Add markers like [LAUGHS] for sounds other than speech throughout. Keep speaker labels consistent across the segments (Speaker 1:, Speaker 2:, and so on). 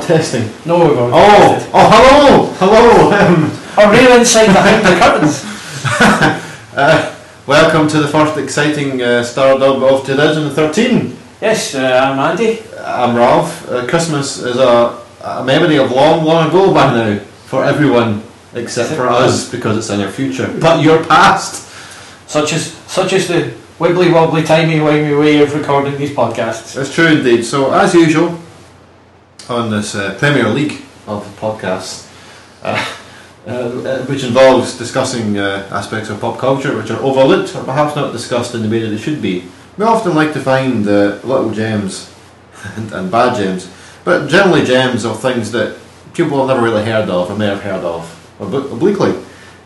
Speaker 1: testing.
Speaker 2: No, we've already
Speaker 1: Oh,
Speaker 2: tested.
Speaker 1: oh, hello, hello. Um,
Speaker 2: A real insight behind the [LAUGHS] curtains.
Speaker 1: uh, welcome to the first exciting uh, Stardub of 2013.
Speaker 2: Yes, uh, I'm Andy.
Speaker 1: I'm Ralph. Uh, Christmas is a, a memory of long, long ago by now for everyone except for us because it's in our future. But your past.
Speaker 2: Such as such as the wibbly wobbly timey wimey way of recording these podcasts.
Speaker 1: That's true indeed. So, as usual, on this uh, Premier League of podcasts, uh, uh, which involves discussing uh, aspects of pop culture which are overlooked or perhaps not discussed in the way that they should be, we often like to find uh, little gems [LAUGHS] and, and bad gems, but generally gems of things that people have never really heard of or may have heard of ob- obliquely.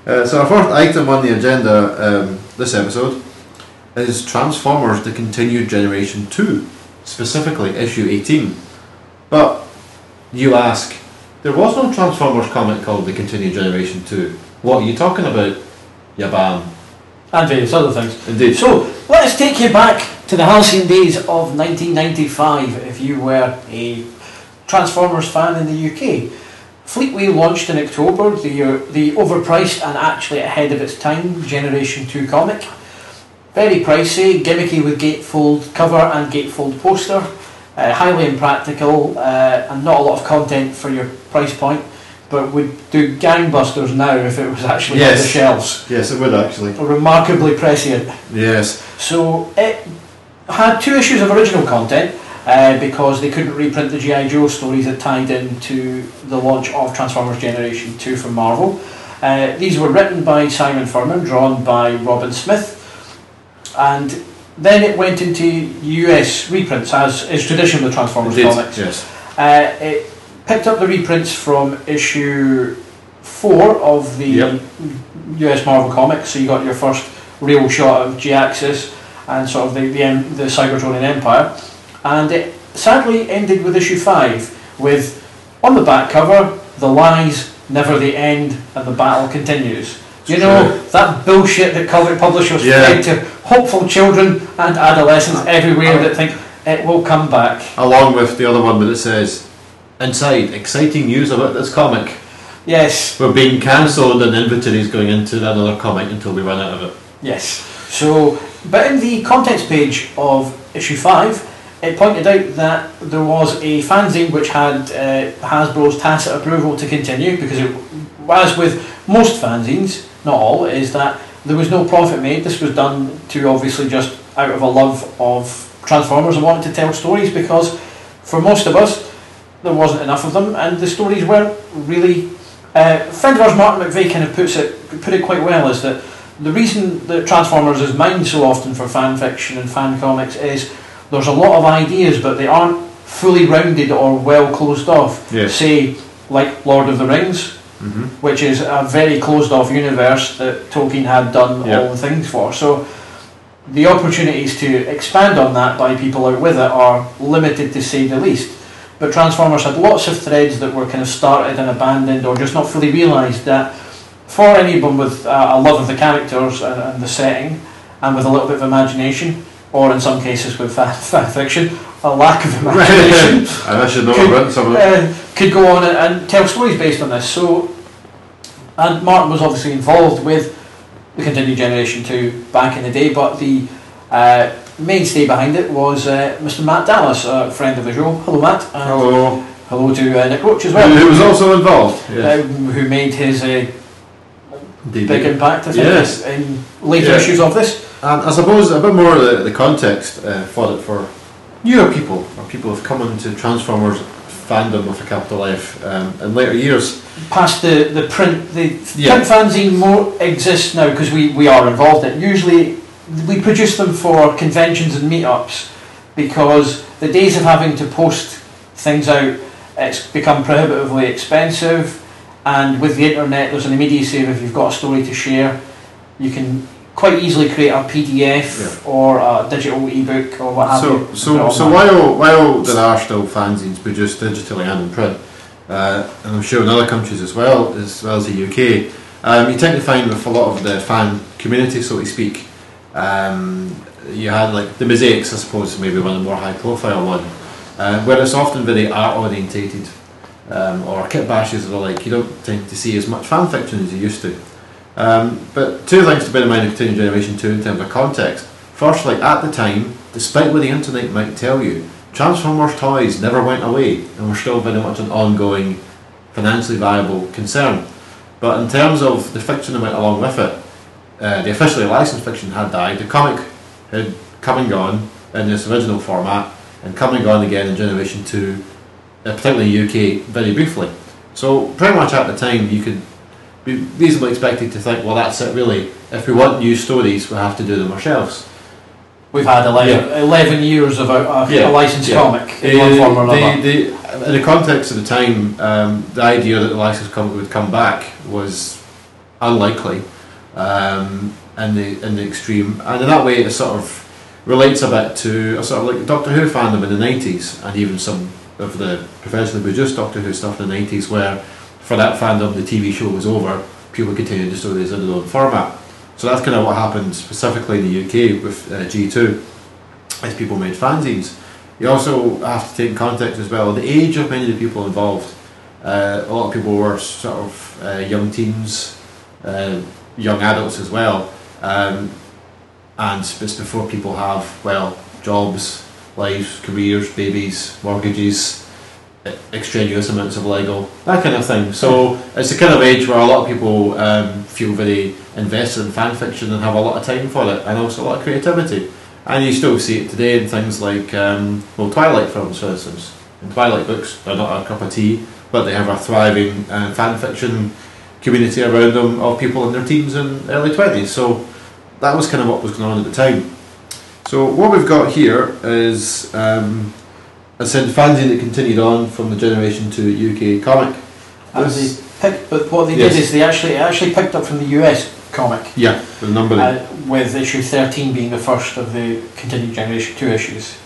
Speaker 1: Uh, so, our first item on the agenda um, this episode is Transformers The Continued Generation 2, specifically issue 18. But you ask, there was no Transformers comic called The Continued Generation 2. What are you talking about? Yabam.
Speaker 2: And various other things.
Speaker 1: Indeed.
Speaker 2: So, let us take you back to the halcyon days of 1995 if you were a Transformers fan in the UK. Fleetway launched in October the, uh, the overpriced and actually ahead of its time Generation 2 comic. Very pricey, gimmicky with gatefold cover and gatefold poster, uh, highly impractical uh, and not a lot of content for your price point, but would do gangbusters now if it was actually on the shelves.
Speaker 1: Yes, it would actually.
Speaker 2: Remarkably prescient.
Speaker 1: Yes.
Speaker 2: So it had two issues of original content uh, because they couldn't reprint the G.I. Joe stories that tied into the launch of Transformers Generation 2 from Marvel. Uh, these were written by Simon Furman, drawn by Robin Smith, and then it went into US reprints, as is tradition with Transformers
Speaker 1: Indeed.
Speaker 2: comics.
Speaker 1: Yes.
Speaker 2: Uh, it picked up the reprints from issue four of the
Speaker 1: Yep.
Speaker 2: US Marvel comics. So you got your first real shot of Jhiaxus and sort of the the, the Cybertronian Empire, and it sadly ended with issue five with on the back cover the lies never the end and the battle continues. You know
Speaker 1: true.
Speaker 2: that bullshit that comic publishers
Speaker 1: Yeah.
Speaker 2: spread to hopeful children and adolescents everywhere that think it will come back.
Speaker 1: Along with the other one that it says, inside, exciting news about this comic.
Speaker 2: Yes,
Speaker 1: We're being cancelled and inventories going into another comic until we run out of it.
Speaker 2: Yes. So, but in the contents page of issue five, it pointed out that there was a fanzine which had uh, Hasbro's tacit approval to continue because, it, as with most fanzines, not all, is that there was no profit made. This was done to obviously just out of a love of Transformers and wanted to tell stories because for most of us there wasn't enough of them and the stories weren't really. Uh, a friend of ours, Martin McVeigh, kind of puts it put it quite well. Is that the reason that Transformers is mined so often for fan fiction and fan comics is there's a lot of ideas, but they aren't fully rounded or well closed off.
Speaker 1: Yes.
Speaker 2: Say, like Lord of the Rings,
Speaker 1: Mm-hmm.
Speaker 2: which is a very closed off universe that Tolkien had done
Speaker 1: Yeah.
Speaker 2: all the things for. So the opportunities to expand on that by people out with it are limited to say the least. But Transformers had lots of threads that were kind of started and abandoned or just not fully realised that for anyone with uh, a love of the characters and, and the setting and with a little bit of imagination, or in some cases with fan, [LAUGHS] fan fiction, a lack of imagination,
Speaker 1: and [LAUGHS] I should know
Speaker 2: Could-
Speaker 1: about some of it.
Speaker 2: uh, could go on and, and tell stories based on this. So, and Martin was obviously involved with the Continued Generation 2 back in the day, but the uh, mainstay behind it was uh, Mr. Matt Dallas, a friend of the show. Hello, Matt. And
Speaker 1: Hello.
Speaker 2: hello to uh, Nick Roach as well,
Speaker 1: who was also involved. Yes.
Speaker 2: uh, who made his uh, big impact, I think,
Speaker 1: Yes.
Speaker 2: in later
Speaker 1: Yeah.
Speaker 2: issues of this.
Speaker 1: And I suppose a bit more of the, the context uh, for it for newer people, or people who've come into Transformers fandom with a capital F um, in later years.
Speaker 2: past the, the print the
Speaker 1: Yeah.
Speaker 2: print fanzine more exists now because we, we are involved in it. Usually we produce them for conventions and meetups because the days of having to post things out it's become prohibitively expensive and with the internet there's an immediacy of if you've got a story to share you can quite easily create a PDF or a digital ebook or what have you.
Speaker 1: So, so, so while while there are still fanzines produced digitally and in print, uh, and I'm sure in other countries as well, as well as the UK, um, you tend to find with a lot of the fan community, so to speak, um, you had like the mosaics, I suppose, maybe one of the more high profile one, uh, where it's often very art orientated. um, or kit bashes the like, you don't tend to see as much fan fiction as you used to. Um, but two things to bear in mind in Continuing Generation 2 in terms of context. Firstly, at the time, despite what the internet might tell you, Transformers toys never went away and were still very much an ongoing, financially viable concern. But in terms of the fiction that went along with it, uh, the officially licensed fiction had died. The comic had come and gone in this original format and come and gone again in Generation 2, uh, particularly UK, very briefly. So, pretty much at the time, you could be reasonably expected to think, well, that's it really. If we want new stories, we have to do them ourselves.
Speaker 2: We've had 11, 11 years of a, a,
Speaker 1: Yeah,
Speaker 2: licensed
Speaker 1: yeah.
Speaker 2: comic in one form or
Speaker 1: Uh,
Speaker 2: another.
Speaker 1: the, the, in the context of the time, um, the idea that the licensed comic would come back was unlikely um, in the in the extreme, and in that way, it sort of relates a bit to a sort of like Doctor Who fandom in the nineties, and even some of the professionally produced Doctor Who stuff in the nineties, where for that fandom the TV show was over, people continued the stories in their own format. So that's kind of what happened specifically in the UK with uh, G2, as people made fanzines. You also have to take context as well the age of many of the people involved. Uh, a lot of people were sort of uh, young teens, uh, young adults as well, um, and it's before people have well jobs, lives, careers, babies, mortgages, extraneous amounts of Lego, that kind of thing. So it's the kind of age where a lot of people um, feel very invested in fan fiction and have a lot of time for it, and also a lot of creativity. And you still see it today in things like, um, well, Twilight films, for instance. And Twilight books are not a cup of tea, but they have a thriving uh, fan fiction community around them of people in their teens and early 20s. So that was kind of what was going on at the time. So what we've got here is um, and sent fanzine that continued on from the Generation 2 UK comic.
Speaker 2: And they picked, but what they
Speaker 1: yes.
Speaker 2: did is they actually actually picked up from the US comic.
Speaker 1: Yeah, the numbering.
Speaker 2: Uh, with issue 13 being the first of the continued generation 2 issues.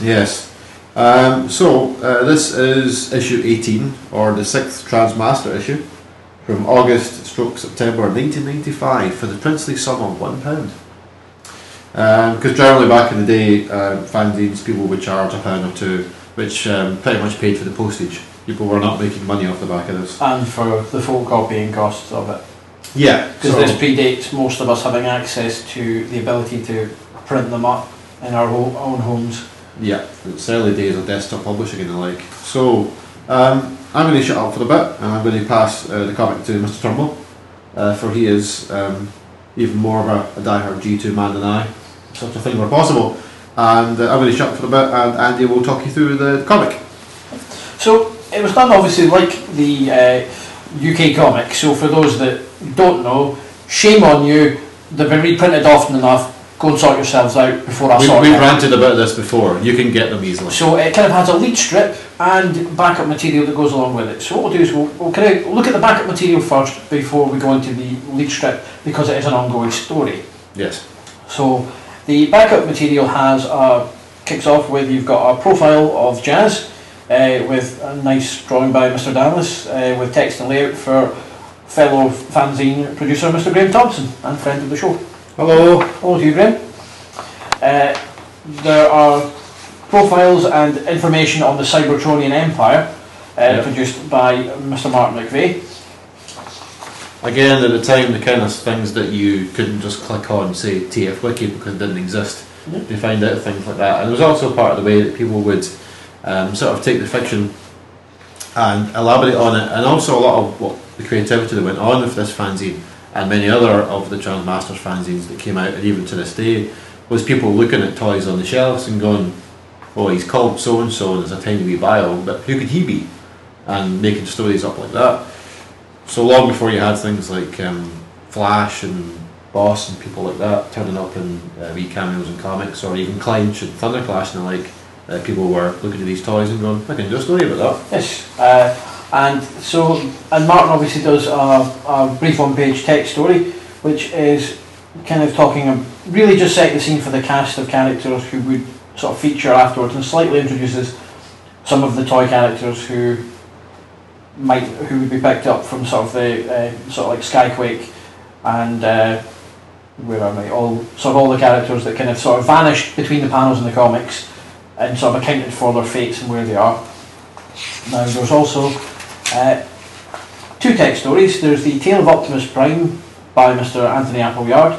Speaker 1: Yes. Um, so, uh, this is issue 18, or the sixth Transmaster issue, from August stroke September 1995 for the princely sum of £1. Because um, generally back in the day, um, uh, fanzines people would charge a pound or two, which um, pretty much paid for the postage. People were not making money off the back of this.
Speaker 2: And for the full copying costs of it.
Speaker 1: Yeah.
Speaker 2: Because so this predates most of us having access to the ability to print them up in our ho- own homes.
Speaker 1: Yeah, it's early days of desktop publishing and the like. So, um, I'm going to shut up for a bit and I'm going to pass uh, the comic to Mr. Turnbull, uh, for he is um, even more of a, a diehard G2 man than I such a thing were possible. And uh, I'm going to shut up for a bit and Andy will talk you through the comic.
Speaker 2: So it was done obviously like the uh, UK comic. So for those that don't know, shame on you. They've been reprinted often enough. Go and sort yourselves out before I
Speaker 1: We,
Speaker 2: sort
Speaker 1: we've ranted about this before, you can get them easily.
Speaker 2: So it kind of has a lead strip and backup material that goes along with it. So what we'll do is we'll, we'll kind of look at the backup material first before we go into the lead strip because it is an ongoing story.
Speaker 1: Yes.
Speaker 2: So the backup material has uh, kicks off with you've got a profile of Jazz uh, with a nice drawing by Mr. Dallas uh, with text and layout for fellow fanzine producer Mr. Graham Thompson and friend of the show.
Speaker 1: Hello.
Speaker 2: Hello to you, Graham. Uh, there are profiles and information on the Cybertronian Empire uh,
Speaker 1: Yep.
Speaker 2: produced by Mr. Martin McVeigh.
Speaker 1: Again, at the time, the kind of things that you couldn't just click on, say TF Wiki, because it didn't exist.
Speaker 2: Yeah.
Speaker 1: You find out things like that. And it was also part of the way that people would um, sort of take the fiction and elaborate on it, and also a lot of what the creativity that went on with this fanzine and many other of the Transmasters fanzines that came out, and even to this day, was people looking at toys on the shelves and going, "Oh, he's called so and so, and there's a tiny wee bio, but who could he be?" And making stories up like that. So long before you had things like um, Flash and Boss and people like that turning up in uh, wee cameos in comics, or even Clench and Thunderclash and the like, uh, people were looking at these toys and going, I can do a story about that.
Speaker 2: Yes, uh, and so and Martin obviously does a, a brief one-page text story, which is kind of talking, really just setting the scene for the cast of characters who would sort of feature afterwards, and slightly introduces some of the toy characters who might who would be picked up from sort of the uh, sort of like Skyquake and. Uh, where am I? All sort of all the characters that kind of sort of vanished between the panels in the comics, and sort of accounted for their fates and where they are. Now there's also Uh, two text stories. There's the Tale of Optimus Prime by Mr. Anthony Appleyard,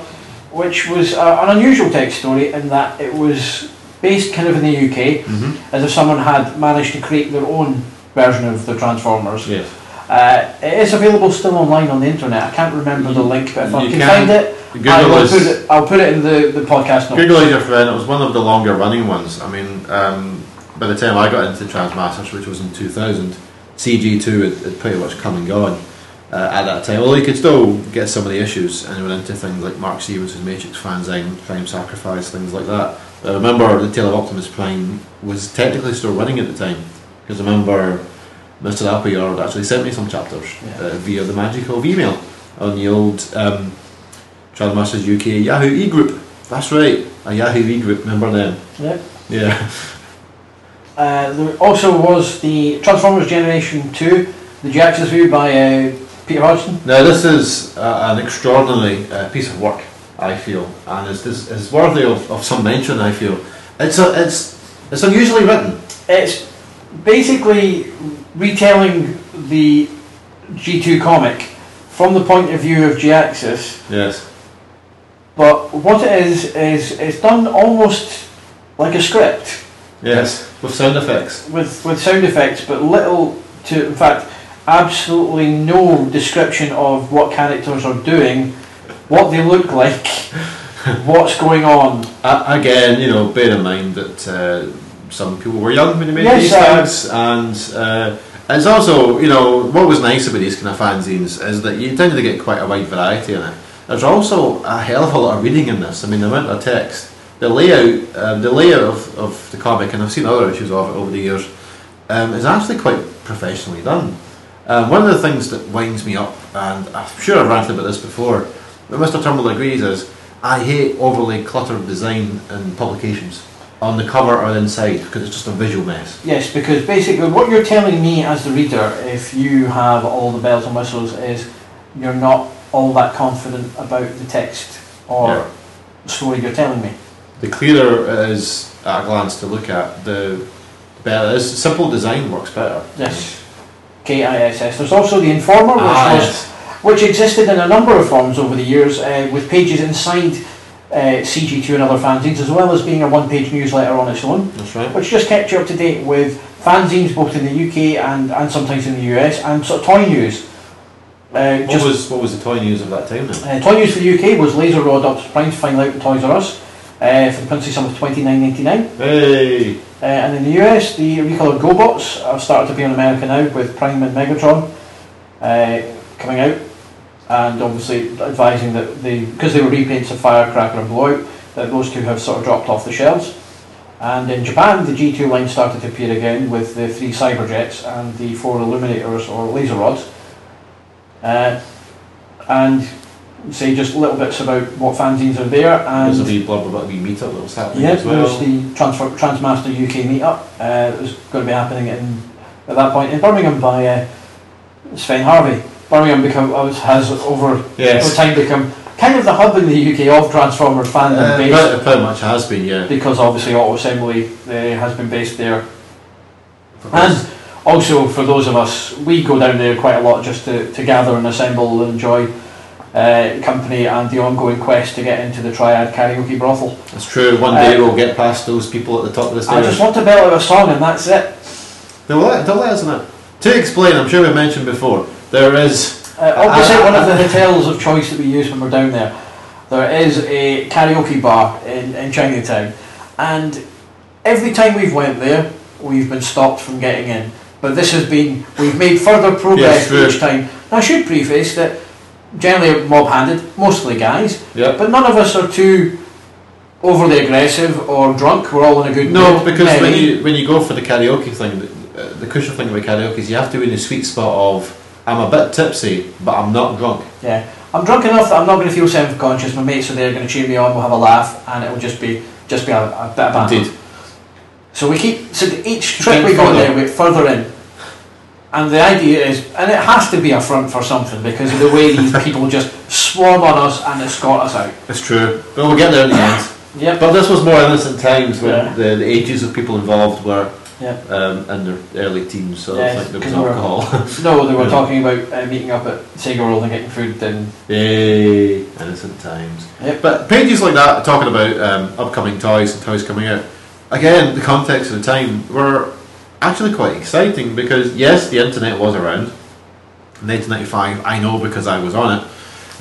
Speaker 2: which was uh, an unusual text story in that it was based kind of in the UK,
Speaker 1: Mm-hmm.
Speaker 2: as if someone had managed to create their own version of the Transformers.
Speaker 1: Yes.
Speaker 2: Uh, it is available still online on the internet. I can't remember the link, but if I
Speaker 1: You
Speaker 2: can,
Speaker 1: can.
Speaker 2: find it, I
Speaker 1: Google
Speaker 2: will
Speaker 1: is
Speaker 2: put it. I'll put it in the, the podcast notes.
Speaker 1: Google is your friend. It was one of the longer running ones. I mean, um, by the time I got into Transmasters, which was in 2000, CG2 had, had pretty much come and gone uh, at that time. Although you could still get some of the issues, and went into things like Mark Stevens' Matrix Fanzine, Prime Sacrifice, things like that. But I remember the Tale of Optimus Prime was technically still running at the time, because I remember Mr. Appleyard actually sent me some chapters
Speaker 2: Yeah.
Speaker 1: uh, via the magic of email on the old um, Transmasters UK Yahoo e group. That's right, a Yahoo e group. Remember them?
Speaker 2: Yeah.
Speaker 1: Yeah. [LAUGHS]
Speaker 2: Uh, there also was the Transformers Generation 2, the GX review by uh, Peter Hodgson.
Speaker 1: Now this is uh, an extraordinary uh, piece of work, I feel, and it's, it's, it's worthy of, of some mention. I feel it's a, it's it's unusually written.
Speaker 2: It's basically retelling the G2 comic from the point of view of Jhiaxus,
Speaker 1: Yes.
Speaker 2: but what it is, is it's done almost like a script.
Speaker 1: Yes. With sound effects.
Speaker 2: with with sound effects, but little to, in fact, absolutely no description of what characters are doing, what they look like, [LAUGHS] what's going on.
Speaker 1: Uh, again, you know, bear in mind that uh, some people were young when they made
Speaker 2: Yes,
Speaker 1: these tags, and uh, it's also, you know, what was nice about these kind of fanzines is that you tended to get quite a wide variety in it. There's also a hell of a lot of reading in this. I mean, the amount of text, the layout, um, the layout of, of the comic, and I've seen other issues of it over the years, um, is actually quite professionally done. Um, one of the things that winds me up, and I'm sure I've ranted about this before, but Mr. Turnbull agrees, is I hate overly cluttered design in publications on the cover or inside because it's just a visual mess.
Speaker 2: Yes, because basically what you're telling me as the reader, if you have all the bells and whistles, is you're not all that confident about the text or
Speaker 1: Yeah.
Speaker 2: story you're telling me.
Speaker 1: The clearer it is at a glance to look at, the better it is. Simple design works better.
Speaker 2: Yes. K-I-S-S. There's also the Informer, which
Speaker 1: Ah,
Speaker 2: was
Speaker 1: yes.
Speaker 2: which existed in a number of forms over the years, uh, with pages inside uh, CG2 and other fanzines, as well as being a one-page newsletter on its own,
Speaker 1: That's right.
Speaker 2: which just kept you up to date with fanzines both in the UK and, and sometimes in the US, and sort of toy news. Uh,
Speaker 1: What
Speaker 2: just
Speaker 1: was what was the toy news of that time then?
Speaker 2: uh, toy news for the UK was Laser Rod Optimus Prime to find out in Toys R Us uh, for the princely sum of twenty nine ninety nine.
Speaker 1: Hey,
Speaker 2: Uh, and in the US, the recolored GoBots have started to be in America now with Prime and Megatron uh, coming out, and obviously advising that they, because they were repaints of Firecracker and Blowout, that those two have sort of dropped off the shelves. And in Japan, the G2 line started to appear again with the three Cyberjets and the four Illuminators or Laser Rods. Uh, and say just little bits about what fanzines are there and
Speaker 1: there's a wee blurb about a wee meetup that was happening
Speaker 2: yeah,
Speaker 1: as well.
Speaker 2: there's the Transfer, Transmaster UK meetup. Uh, that was going to be happening in, at that point in Birmingham by uh, Sven Harvey. Birmingham become, uh, has over, over time become kind of the hub in the UK of Transformers fandom
Speaker 1: uh,
Speaker 2: base
Speaker 1: it pretty much has been. Yeah.
Speaker 2: because obviously Auto Assembly uh, has been based there. And also for those of us, we go down there quite a lot just to, to gather and assemble and enjoy uh, company and the ongoing quest to get into the Triad Karaoke Brothel.
Speaker 1: It's true. One day we'll get past those people at the top of the stairs.
Speaker 2: I just want to belt out a song and that's it.
Speaker 1: They'll let, they'll let us know. To explain, I'm sure we mentioned before, there is.
Speaker 2: Uh, opposite
Speaker 1: I-
Speaker 2: one of the hotels of choice that we use when we're down there, there is a karaoke bar in, in Chinatown, and every time we've went there, we've been stopped from getting in. But this has been, we've made further progress
Speaker 1: Yes,
Speaker 2: each time. Now, I should preface that generally mob-handed, mostly guys,
Speaker 1: Yeah.
Speaker 2: but none of us are too overly aggressive or drunk. We're all in a good
Speaker 1: No,
Speaker 2: mood.
Speaker 1: because when you when you go for the karaoke thing, the, uh, the crucial thing about karaoke is you have to be in the sweet spot of I'm a bit tipsy, but I'm not drunk.
Speaker 2: Yeah, I'm drunk enough that I'm not going to feel self-conscious. My mates are there going to cheer me on. We'll have a laugh, and it will just be just be a, a bit of banter.
Speaker 1: Indeed.
Speaker 2: So we keep so each trip we go there, we get further in. And the idea is, and it has to be a front for something because of the way these [LAUGHS] people just swarm on us and escort us out.
Speaker 1: It's true, but we'll get there in the end.
Speaker 2: Yep.
Speaker 1: But this was more innocent times when
Speaker 2: Yeah.
Speaker 1: the, the ages of people involved were
Speaker 2: Yeah.
Speaker 1: um, in their early teens, so I
Speaker 2: Yeah,
Speaker 1: don't think there was
Speaker 2: we're-
Speaker 1: alcohol. [LAUGHS]
Speaker 2: No, they were talking about uh, meeting up at Sega World and getting food then.
Speaker 1: Yay, innocent times.
Speaker 2: Yep.
Speaker 1: But pages like that talking about um, upcoming toys and toys coming out. Again, the context of the time were actually quite exciting because yes, the internet was around. In 1995, I know because I was on it.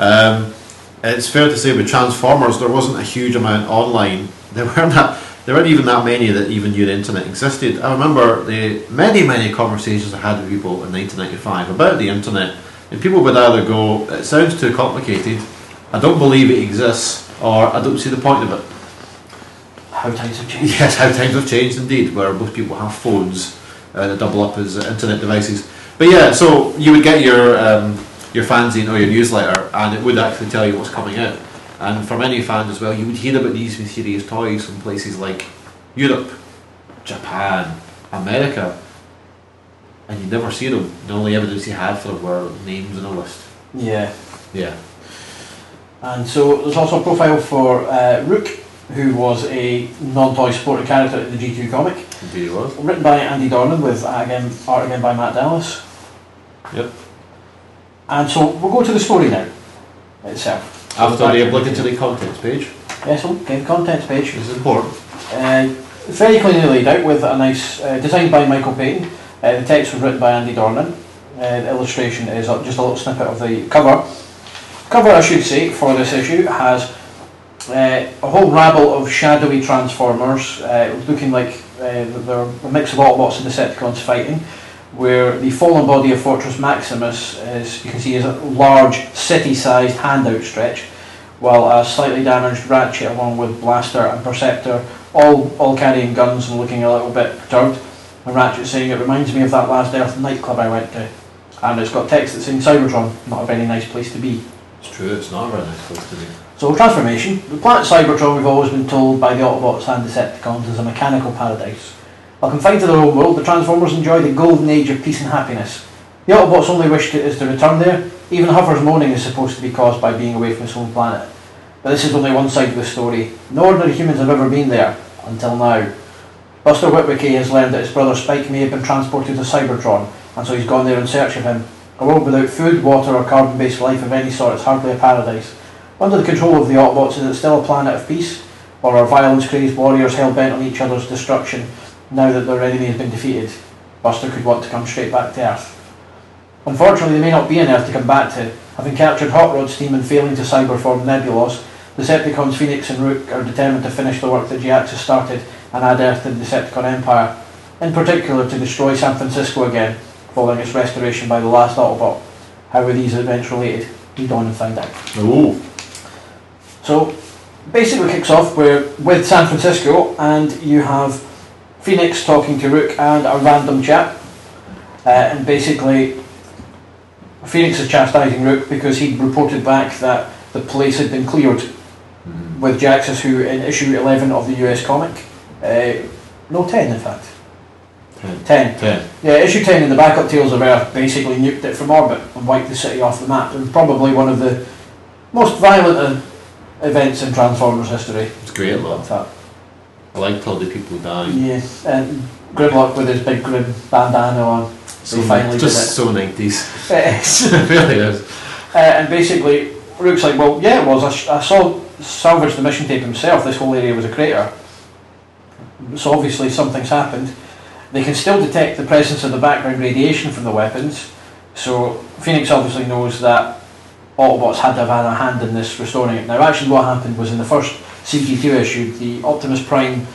Speaker 1: Um, it's fair to say with Transformers, there wasn't a huge amount online. [LAUGHS] There weren't that. There weren't even that many that even knew the internet existed. I remember the many, many conversations I had with people in 1995 about the internet, and people would either go, "It sounds too complicated," "I don't believe it exists," or "I don't see the point of it."
Speaker 2: how times have changed.
Speaker 1: Yes, how times have changed indeed, where most people have phones uh, that double up as uh, internet devices. But yeah, so you would get your um, your fanzine or your newsletter, and it would actually tell you what's coming out. And for many fans as well, you would hear about these mysterious toys from places like Europe, Japan, America, and you'd never see them. The only evidence you had for them were names in a list.
Speaker 2: Yeah.
Speaker 1: Yeah.
Speaker 2: And so there's also a profile for uh, Rook, who was a non-toy supported character in the G2 comic,
Speaker 1: Indeed it was.
Speaker 2: written by Andy Dornan with art again, art again by Matt Dallas.
Speaker 1: Yep.
Speaker 2: And so we'll go to the story now itself.
Speaker 1: After the obligatory contents page,
Speaker 2: Yes, okay, the contents page.
Speaker 1: this is important.
Speaker 2: Uh, very cleanly laid out with a nice, uh, designed by Michael Payton. Uh, the text was written by Andy Dornan. Uh, the illustration is uh, just a little snippet of the cover. Cover, I should say, for this issue has uh, a whole rabble of shadowy Transformers, uh, looking like uh, they're a mix of Autobots and Decepticons fighting, where the fallen body of Fortress Maximus is, you can see, is a large city-sized hand outstretched, while a slightly damaged Ratchet along with Blaster and Perceptor, all, all carrying guns and looking a little bit perturbed. And Ratchet saying, it reminds me of that last Earth nightclub I went to. And it's got text that's in Cybertron, not a very nice place to be.
Speaker 1: It's true, it's not a very nice place to be.
Speaker 2: So transformation. The planet Cybertron, we've always been told by the Autobots and Decepticons, is a mechanical paradise. Confined to their own world, the Transformers enjoy the golden age of peace and happiness. The Autobots' only wish is to return there. Even Huffer's moaning is supposed to be caused by being away from his home planet. But this is only one side of the story. No ordinary humans have ever been there, until now. Buster Witwicky has learned that his brother Spike may have been transported to Cybertron, and so he's gone there in search of him. A world without food, water, or carbon-based life of any sort is hardly a paradise. Under the control of the Autobots, is it still a planet of peace? Or are violence-crazed warriors hell-bent on each other's destruction now that their enemy has been defeated? Buster could want to come straight back to Earth. Unfortunately, there may not be an Earth to come back to. Having captured Hot Rod's team and failing to cyberform Nebulos, the Decepticons Phoenix and Rook are determined to finish the work that GX has started and add Earth to the Decepticon Empire, in particular to destroy San Francisco again, following its restoration by the last Autobot. How are these events related? Read on and find out.
Speaker 1: Oh,
Speaker 2: So basically kicks off with San Francisco and you have Phoenix talking to Rook and a random chap. Uh, and basically Phoenix is chastising Rook because he'd reported back that the place had been cleared with Jhiaxus who in issue 11 of the US comic. Uh, no 10 in fact.
Speaker 1: ten.
Speaker 2: 10.
Speaker 1: Ten.
Speaker 2: Yeah, issue 10 in the backup Tales of Earth basically nuked it from orbit and wiped the city off the map. And probably one of the most violent uh, events in Transformers history.
Speaker 1: It's great.
Speaker 2: In fact,
Speaker 1: I liked all the people dying.
Speaker 2: yeah, and Grimlock with his big grim bandana on.
Speaker 1: So
Speaker 2: finally
Speaker 1: just
Speaker 2: it.
Speaker 1: so nineties. [LAUGHS]
Speaker 2: uh, [LAUGHS]
Speaker 1: it really is.
Speaker 2: and basically, Rook's like, well, yeah, it was. I, sh- I saw salvage the mission tape himself. This whole area was a crater. So obviously something's happened. They can still detect the presence of the background radiation from the weapons. So Phoenix obviously knows that Autobots had to have had a hand in this restoring it. Now, actually, what happened was in the first CG2 issue, the Optimus Prime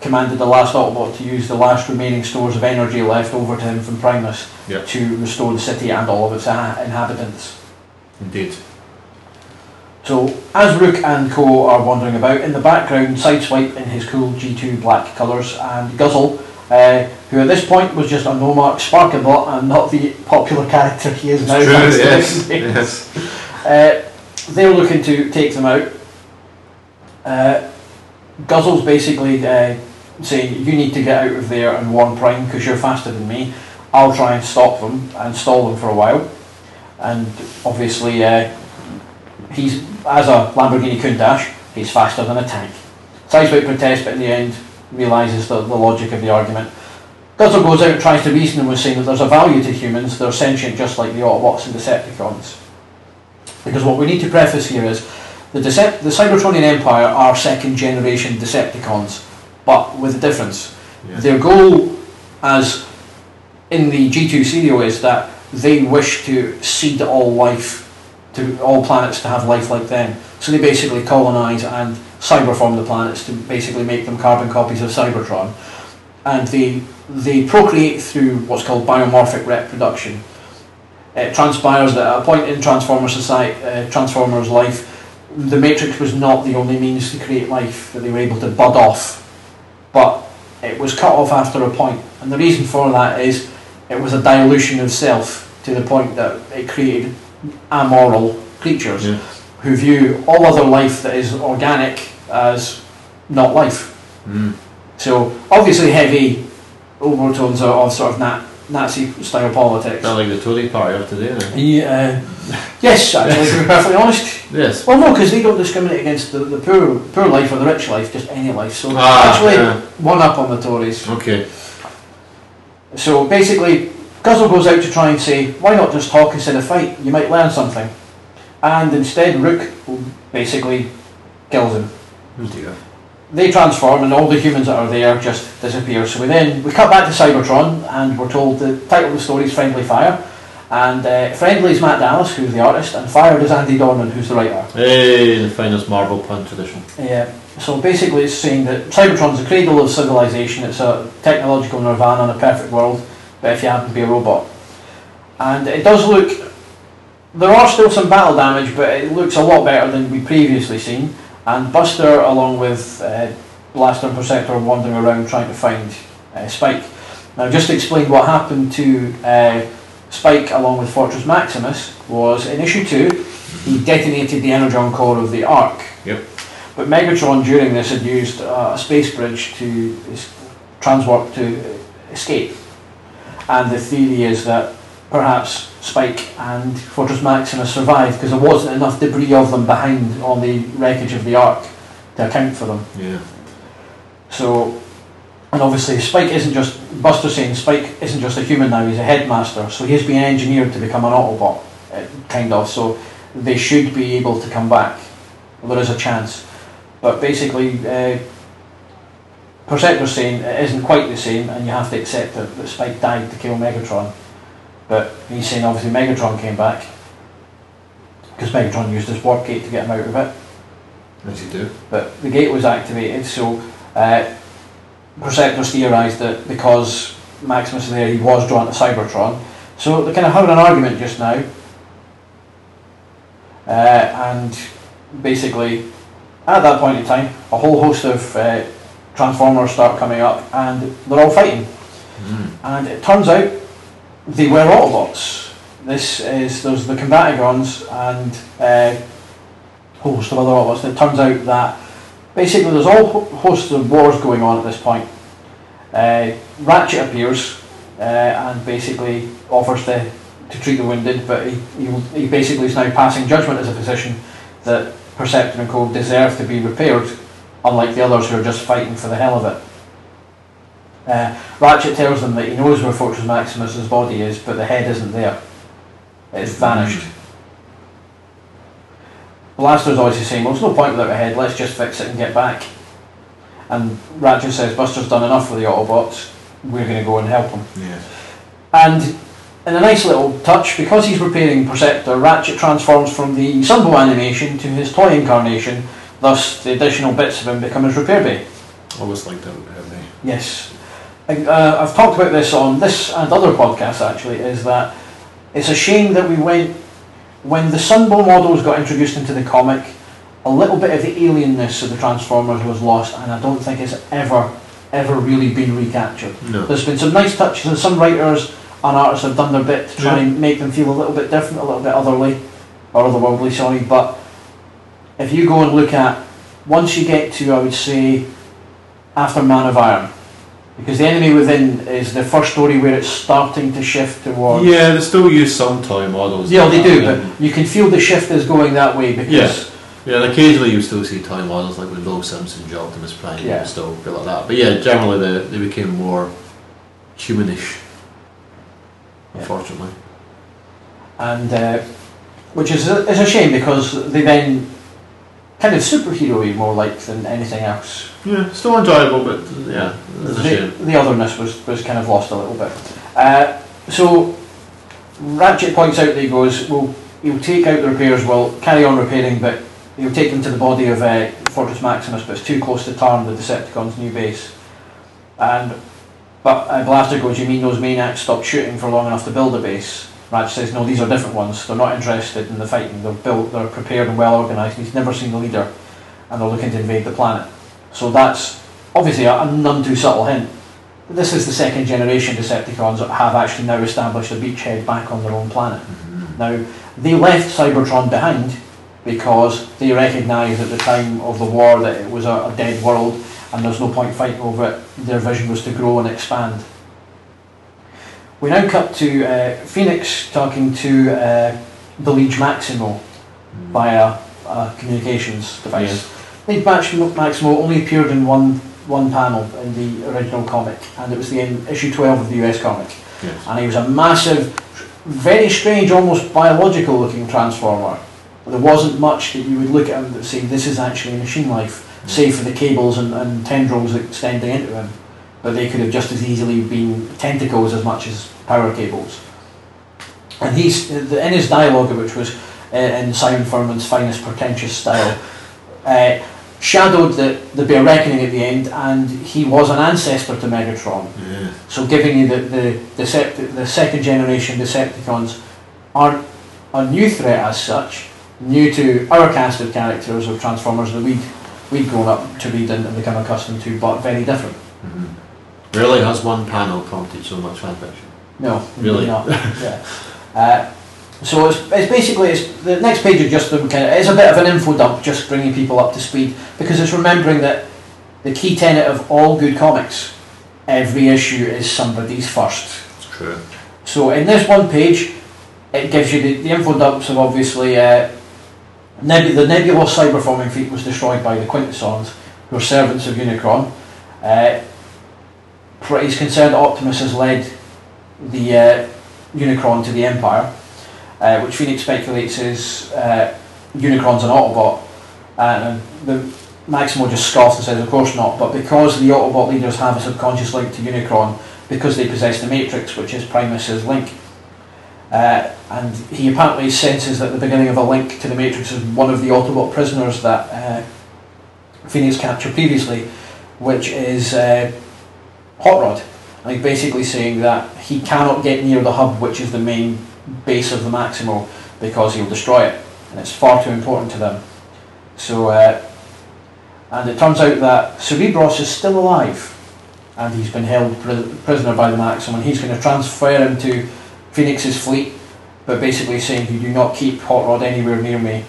Speaker 2: commanded the last Autobot to use the last remaining stores of energy left over to him from Primus
Speaker 1: Yeah.
Speaker 2: to restore the city and all of its inhabitants.
Speaker 1: Indeed.
Speaker 2: So, as Rook and Co are wandering about, in the background, Sideswipe in his cool G2 black colours, and Guzzle, uh, who at this point was just a no-mark Sparkabot and not the popular [LAUGHS] character he is
Speaker 1: It's
Speaker 2: now.
Speaker 1: true, yes. yes.
Speaker 2: Uh, they're looking to take them out. Uh, Guzzle's basically uh, saying, you need to get out of there and warn Prime because you're faster than me. I'll try and stop them and stall them for a while. And obviously, uh, he's as a Lamborghini Countach, he's faster than a tank. Sideswipe protests, but in the end realises the, the logic of the argument. Guzzle goes out and tries to reason with saying that there's a value to humans, they're sentient just like the Autobots and Decepticons. Because what we need to preface here is the, Decep- the Cybertronian Empire are second generation Decepticons, but with a difference.
Speaker 1: Yeah.
Speaker 2: Their goal, as in the G2 serial, is that they wish to seed all life, to all planets to have life like them. So they basically colonise and cyberform the planets to basically make them carbon copies of Cybertron. And they, they procreate through what's called biomorphic reproduction. It transpires that at a point in Transformer society, uh, Transformers' life, the Matrix was not the only means to create life that they were able to bud off, but it was cut off after a point. And the reason for that is it was a dilution of self to the point that it created amoral creatures
Speaker 1: Yeah.
Speaker 2: who view all other life that is organic as not life.
Speaker 1: Mm.
Speaker 2: So obviously heavy overtones of, of sort of na- Nazi style politics.
Speaker 1: Not like the Tory party of today, then.
Speaker 2: Yeah, yes, actually, to be perfectly honest.
Speaker 1: Yes.
Speaker 2: Well, no, because they don't discriminate against the, the poor poor life or the rich life, just any life. So
Speaker 1: Ah,
Speaker 2: actually,
Speaker 1: yeah.
Speaker 2: one up on the Tories.
Speaker 1: Okay.
Speaker 2: So basically, Guzzle goes out to try and say, why not just talk instead of fight? You might learn something. And instead, Rook basically kills him.
Speaker 1: Oh dear.
Speaker 2: They transform, and all the humans that are there just disappear. So we then we cut back to Cybertron, and we're told the title of the story is Friendly Fire. And uh, Friendly is Matt Dallas, who's the artist, and Fired is Andy Dornan, who's the writer.
Speaker 1: Hey, the finest Marvel pun tradition.
Speaker 2: Yeah. So basically, it's saying that Cybertron's the cradle of civilization. It's a technological nirvana in a perfect world, but if you happen to be a robot, and it does look. There are still some battle damage, but it looks a lot better than we previously seen. And Buster, along with uh, Blaster and Perceptor, are wandering around trying to find uh, Spike. Now, just to explain what happened to uh, Spike along with Fortress Maximus was in issue two, he detonated the energon core of the Ark.
Speaker 1: Yep.
Speaker 2: But Megatron during this had used uh, a space bridge to transwarp to uh, escape. And the theory is that perhaps Spike and Fortress Maximus survived because there wasn't enough debris of them behind on the wreckage of the Ark to account for them.
Speaker 1: Yeah.
Speaker 2: So, and obviously Spike isn't just, Buster saying Spike isn't just a human now, he's a headmaster, so he's been engineered to become an Autobot, uh, kind of, so they should be able to come back. There is a chance. But basically, uh, Perceptor's saying it isn't quite the same, and you have to accept that, that Spike died to kill Megatron. But he's saying obviously Megatron came back, because Megatron used his warp gate to get him out of it
Speaker 1: As you do.
Speaker 2: but the gate was activated, so uh, Perceptors theorised that because Maximus is there, he was drawn to Cybertron. So they're kind of having an argument just now, uh, and basically, at that point in time, a whole host of uh, Transformers start coming up, and they're all fighting.
Speaker 1: Mm.
Speaker 2: And it turns out they were Autobots. This is there's the Combaticons and uh, a whole host of other Autobots. And it turns out that basically there's all ho- hosts of wars going on at this point. Uh, Ratchet appears uh, and basically offers to, to treat the wounded, but he, he, he basically is now passing judgment as a physician that Perceptor and Co deserve to be repaired, unlike the others who are just fighting for the hell of it. Uh, Ratchet tells them that he knows where Fortress Maximus's body is, but the head isn't there. It's vanished. Blaster's obviously saying, well, there's no point without a head, let's just fix it and get back. And Ratchet says, Buster's done enough for the Autobots, we're going to go and help him.
Speaker 1: Yeah.
Speaker 2: And in a nice little touch, because he's repairing Perceptor, Ratchet transforms from the Sunbow animation to his toy incarnation, thus the additional bits of him become his repair bay.
Speaker 1: Always liked that, haven't they?
Speaker 2: Yes. I- Uh, I've talked about this on this and other podcasts actually, is that it's a shame that we went, when the Sunbow models got introduced into the comic, a little bit of the alienness of the Transformers was lost and I don't think it's ever, ever really been recaptured.
Speaker 1: No.
Speaker 2: There's been some nice touches and some writers and artists have done their bit to try
Speaker 1: Yeah.
Speaker 2: and make them feel a little bit different, a little bit otherly, or otherworldly, sorry, but if you go and look at, once you get to, I would say, after Man of Iron, because the enemy within is the first story where it's starting to shift towards.
Speaker 1: Yeah, they still use some toy models.
Speaker 2: Yeah, they do,
Speaker 1: And-
Speaker 2: but you can feel the shift is going that way because
Speaker 1: Yeah. Yeah, and occasionally you still see toy models like with Low Simpson, Optimus Prime,
Speaker 2: Yeah.
Speaker 1: and still feel like that. But yeah, generally they, they became more humanish.
Speaker 2: Yeah.
Speaker 1: Unfortunately.
Speaker 2: and uh, which is a, is a shame because they then kind of superhero-y more like than anything else.
Speaker 1: Yeah, still enjoyable, but yeah,
Speaker 2: the, the otherness was, was kind of lost a little bit. Uh, so Ratchet points out that he goes, well, he'll take out the repairs, will carry on repairing, but he'll take them to the body of uh, Fortress Maximus, but it's too close to Tarn, the Decepticons' new base. And but uh, Blaster goes, you mean those maniacs stopped shooting for long enough to build a base? Ratchet says, no, these are different ones. They're not interested in the fighting. They're built, they're prepared and well organised. He's never seen the leader, and they're looking to invade the planet. So that's obviously a, a none too subtle hint. This is the second generation Decepticons that have actually now established a beachhead back on their own planet. Mm-hmm. Now, they left Cybertron behind because they recognised at the time of the war that it was a, a dead world and there's no point fighting over it. Their vision was to grow and expand. We now cut to uh, Phoenix talking to uh, the Liege Maximo via a communications device.
Speaker 1: Yes.
Speaker 2: Liege Maximo, only appeared in one one panel in the original comic, and it was the in issue 12 of the US comic.
Speaker 1: Yes.
Speaker 2: And he was a massive, very strange, almost biological looking transformer. There wasn't much that you would look at him that say this is actually machine life, save for the cables and, and tendrils extending into him. But they could have just as easily been tentacles as much as power cables. And he's in his dialogue, which was uh, in Simon Furman's finest pretentious style, uh, shadowed that there'd be a reckoning at the end, and he was an ancestor to Megatron.
Speaker 1: Yeah.
Speaker 2: So giving you the the Decept- the second generation Decepticons aren't a new threat as such, new to our cast of characters of Transformers that we'd we'd grown up to read and, and become accustomed to, but very different.
Speaker 1: Mhm. Rarely has one panel prompted so much fan fiction.
Speaker 2: No,
Speaker 1: Really?
Speaker 2: not. yeah. [LAUGHS] Uh, so it's, it's basically it's, the next page is just them kind of it's a bit of an info dump, just bringing people up to speed because it's remembering that the key tenet of all good comics, every issue is somebody's first.
Speaker 1: It's true.
Speaker 2: So in this one page, it gives you the, the info dumps of obviously uh, Neb- the nebulous cyberforming fleet was destroyed by the Quintessons, who are servants of Unicron. Uh, he's concerned Optimus has led the uh, Unicron to the Empire, uh, which Phoenix speculates is uh, Unicron's an Autobot. And the Maximo just scoffs and says, of course not, but because the Autobot leaders have a subconscious link to Unicron, because they possess the Matrix, which is Primus's link, uh, and he apparently senses that the beginning of a link to the Matrix is one of the Autobot prisoners that uh, Phoenix captured previously, which is uh, Hot Rod. He's basically saying that he cannot get near the hub, which is the main base of the Maximo, because he'll destroy it, and it's far too important to them. So, uh, and it turns out that Cerebros is still alive, and he's been held pri- prisoner by the Maxim, and he's going to transfer him to Phoenix's fleet, but basically saying you do not keep Hot Rod anywhere near me.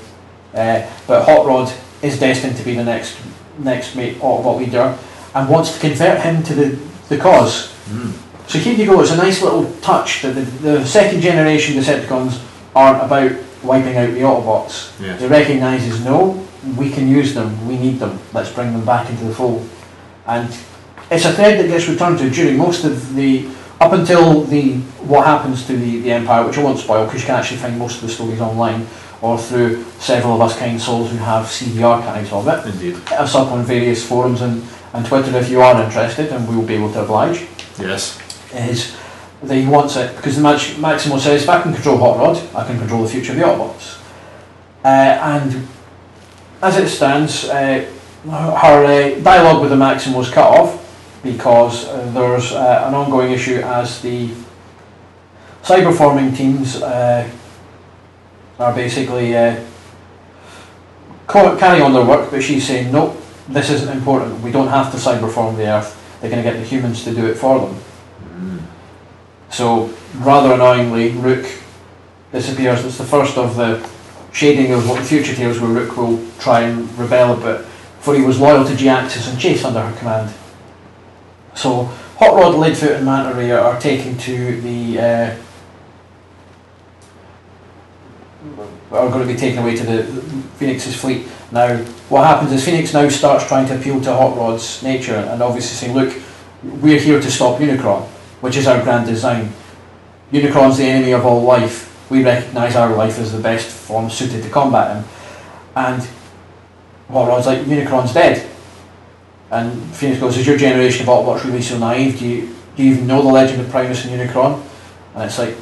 Speaker 2: Uh, but Hot Rod is destined to be the next next mate Autobot leader, and wants to convert him to the the cause.
Speaker 1: Mm.
Speaker 2: So here you go. It's a nice little touch that the, the second generation Decepticons aren't about wiping out the Autobots.
Speaker 1: Yes.
Speaker 2: It recognises no, we can use them, we need them, let's bring them back into the fold. And it's a thread that gets returned to during most of the, up until the what happens to the, the Empire, which I won't spoil because you can actually find most of the stories online or through several of us kind souls who have CD archives of it.
Speaker 1: Indeed.
Speaker 2: Hit us up on various forums and, and Twitter if you are interested and we'll be able to oblige
Speaker 1: Yes.
Speaker 2: is that he wants it because the Max- Maximo says if I can control Hot Rod, I can control the future of the Autobots. Uh, and as it stands, uh, her uh, dialogue with the Maximo is cut off because uh, there's uh, an ongoing issue as the cyberforming teams uh, are basically uh, carrying on their work, but she's saying, nope, this isn't important. We don't have to cyberform the Earth. They're going to get the humans to do it for them.
Speaker 1: Mm.
Speaker 2: So, rather annoyingly, Rook disappears. It's the first of the shading of what the future tales where Rook will try and rebel a bit, for he was loyal to Jhiaxus and Chase under her command. So, Hot Rod, Leadfoot and Manta Ray are taken to the... Uh, are going to be taken away to the Phoenix's fleet. Now, what happens is Phoenix now starts trying to appeal to Hot Rod's nature and obviously saying, look, we're here to stop Unicron. which is our grand design. Unicron's the enemy of all life. We recognise our life as the best form suited to combat him. And what Rod's like, Unicron's dead. And Phoenix goes, Is your generation of Autobots really so naive? Do you, do you even know the legend of Primus and Unicron? And it's like,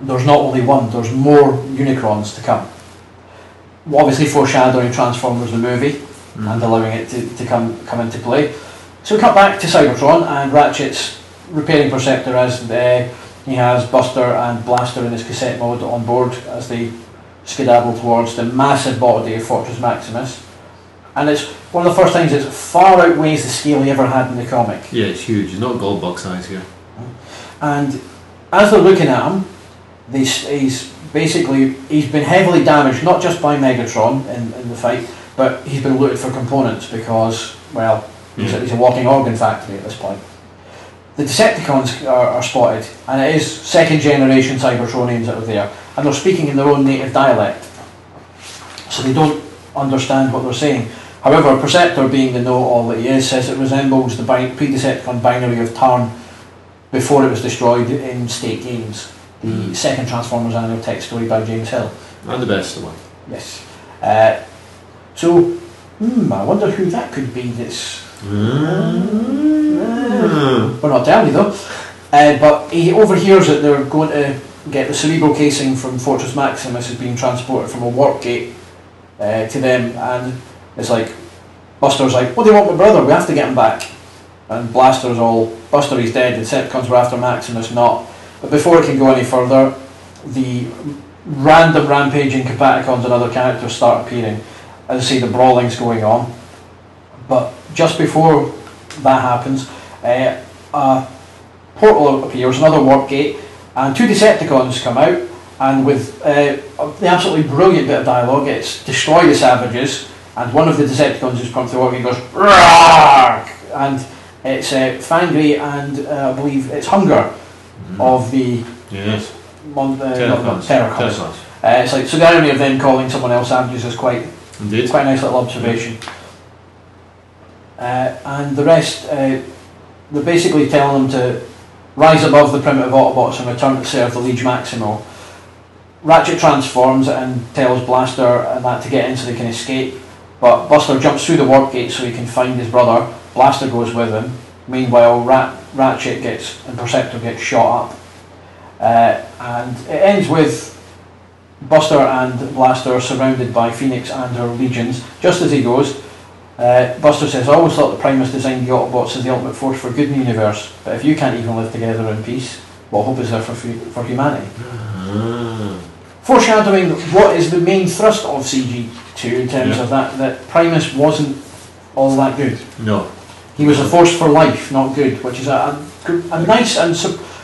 Speaker 2: there's not only one, there's more Unicrons to come. Obviously foreshadowing Transformers the movie and allowing it to, to come come into play. So we cut back to Cybertron and Ratchet's repairing Perceptor as uh, he has Buster and Blaster in his cassette mode on board as they skedaddle towards the massive body of Fortress Maximus. And it's one of the first things it far outweighs the scale he ever had in the comic.
Speaker 1: Yeah, it's huge. It's not gold box size here.
Speaker 2: And as they're looking at him, they, he's basically he's been heavily damaged, not just by Megatron in, in the fight, but he's been looted for components because, well, he's, a,
Speaker 1: hmm.
Speaker 2: he's a walking organ factory at this point. The Decepticons are, are spotted, and it is second generation Cybertronians that are there, and they're speaking in their own native dialect, so they don't understand what they're saying. However, Perceptor, being the know-all that he is, says it resembles the pre-Decepticon binary of Tarn before it was destroyed in State Games, the second Transformers annual text story by James Hill.
Speaker 1: And the best one.
Speaker 2: Yes. Uh, so, hmm, I wonder who that could be that's...
Speaker 1: Mm.
Speaker 2: We're not telling you though. Uh, but he overhears that they're going to get the cerebral casing from Fortress Maximus is being transported from a warp gate uh, to them, and it's like Buster's like, "What do you want, my brother? We have to get him back." And Blaster's all, "Buster, he's dead." The Decepticons were after Maximus, not. But before it can go any further, the random rampaging Combaticons and other characters start appearing. As I say, the brawling's going on. But just before that happens, uh, a portal appears, another warp gate, and two Decepticons come out, and with uh, the absolutely brilliant bit of dialogue, it's destroy the savages, and one of the Decepticons who's come through the warp gate goes, Rock! and it's uh, Fangry and uh, I believe it's Hunger of the
Speaker 1: Yes.
Speaker 2: Mon- uh. Uh, it's like, so the irony of them calling someone else Andrews is quite
Speaker 1: Indeed.
Speaker 2: quite a nice little observation. Uh, and the rest, uh, they're basically telling them to rise above the primitive Autobots and return to serve the Liege Maximo. Ratchet transforms and tells Blaster and that to get in so they can escape, but Buster jumps through the warp gate so he can find his brother. Blaster goes with him. Meanwhile, Rat- Ratchet gets and Perceptor gets shot up. Uh, and it ends with Buster and Blaster surrounded by Phoenix and her legions. Just as he goes, uh, Buster says, I always thought the Primus designed the Autobots as the ultimate force for good in the universe, but if you can't even live together in peace, what hope is there for, for humanity?
Speaker 1: Ah.
Speaker 2: Foreshadowing what is the main thrust of CG2 in terms
Speaker 1: Yeah.
Speaker 2: of that, that Primus wasn't all that good.
Speaker 1: No.
Speaker 2: He was a force for life, not good, which is a, a, a nice and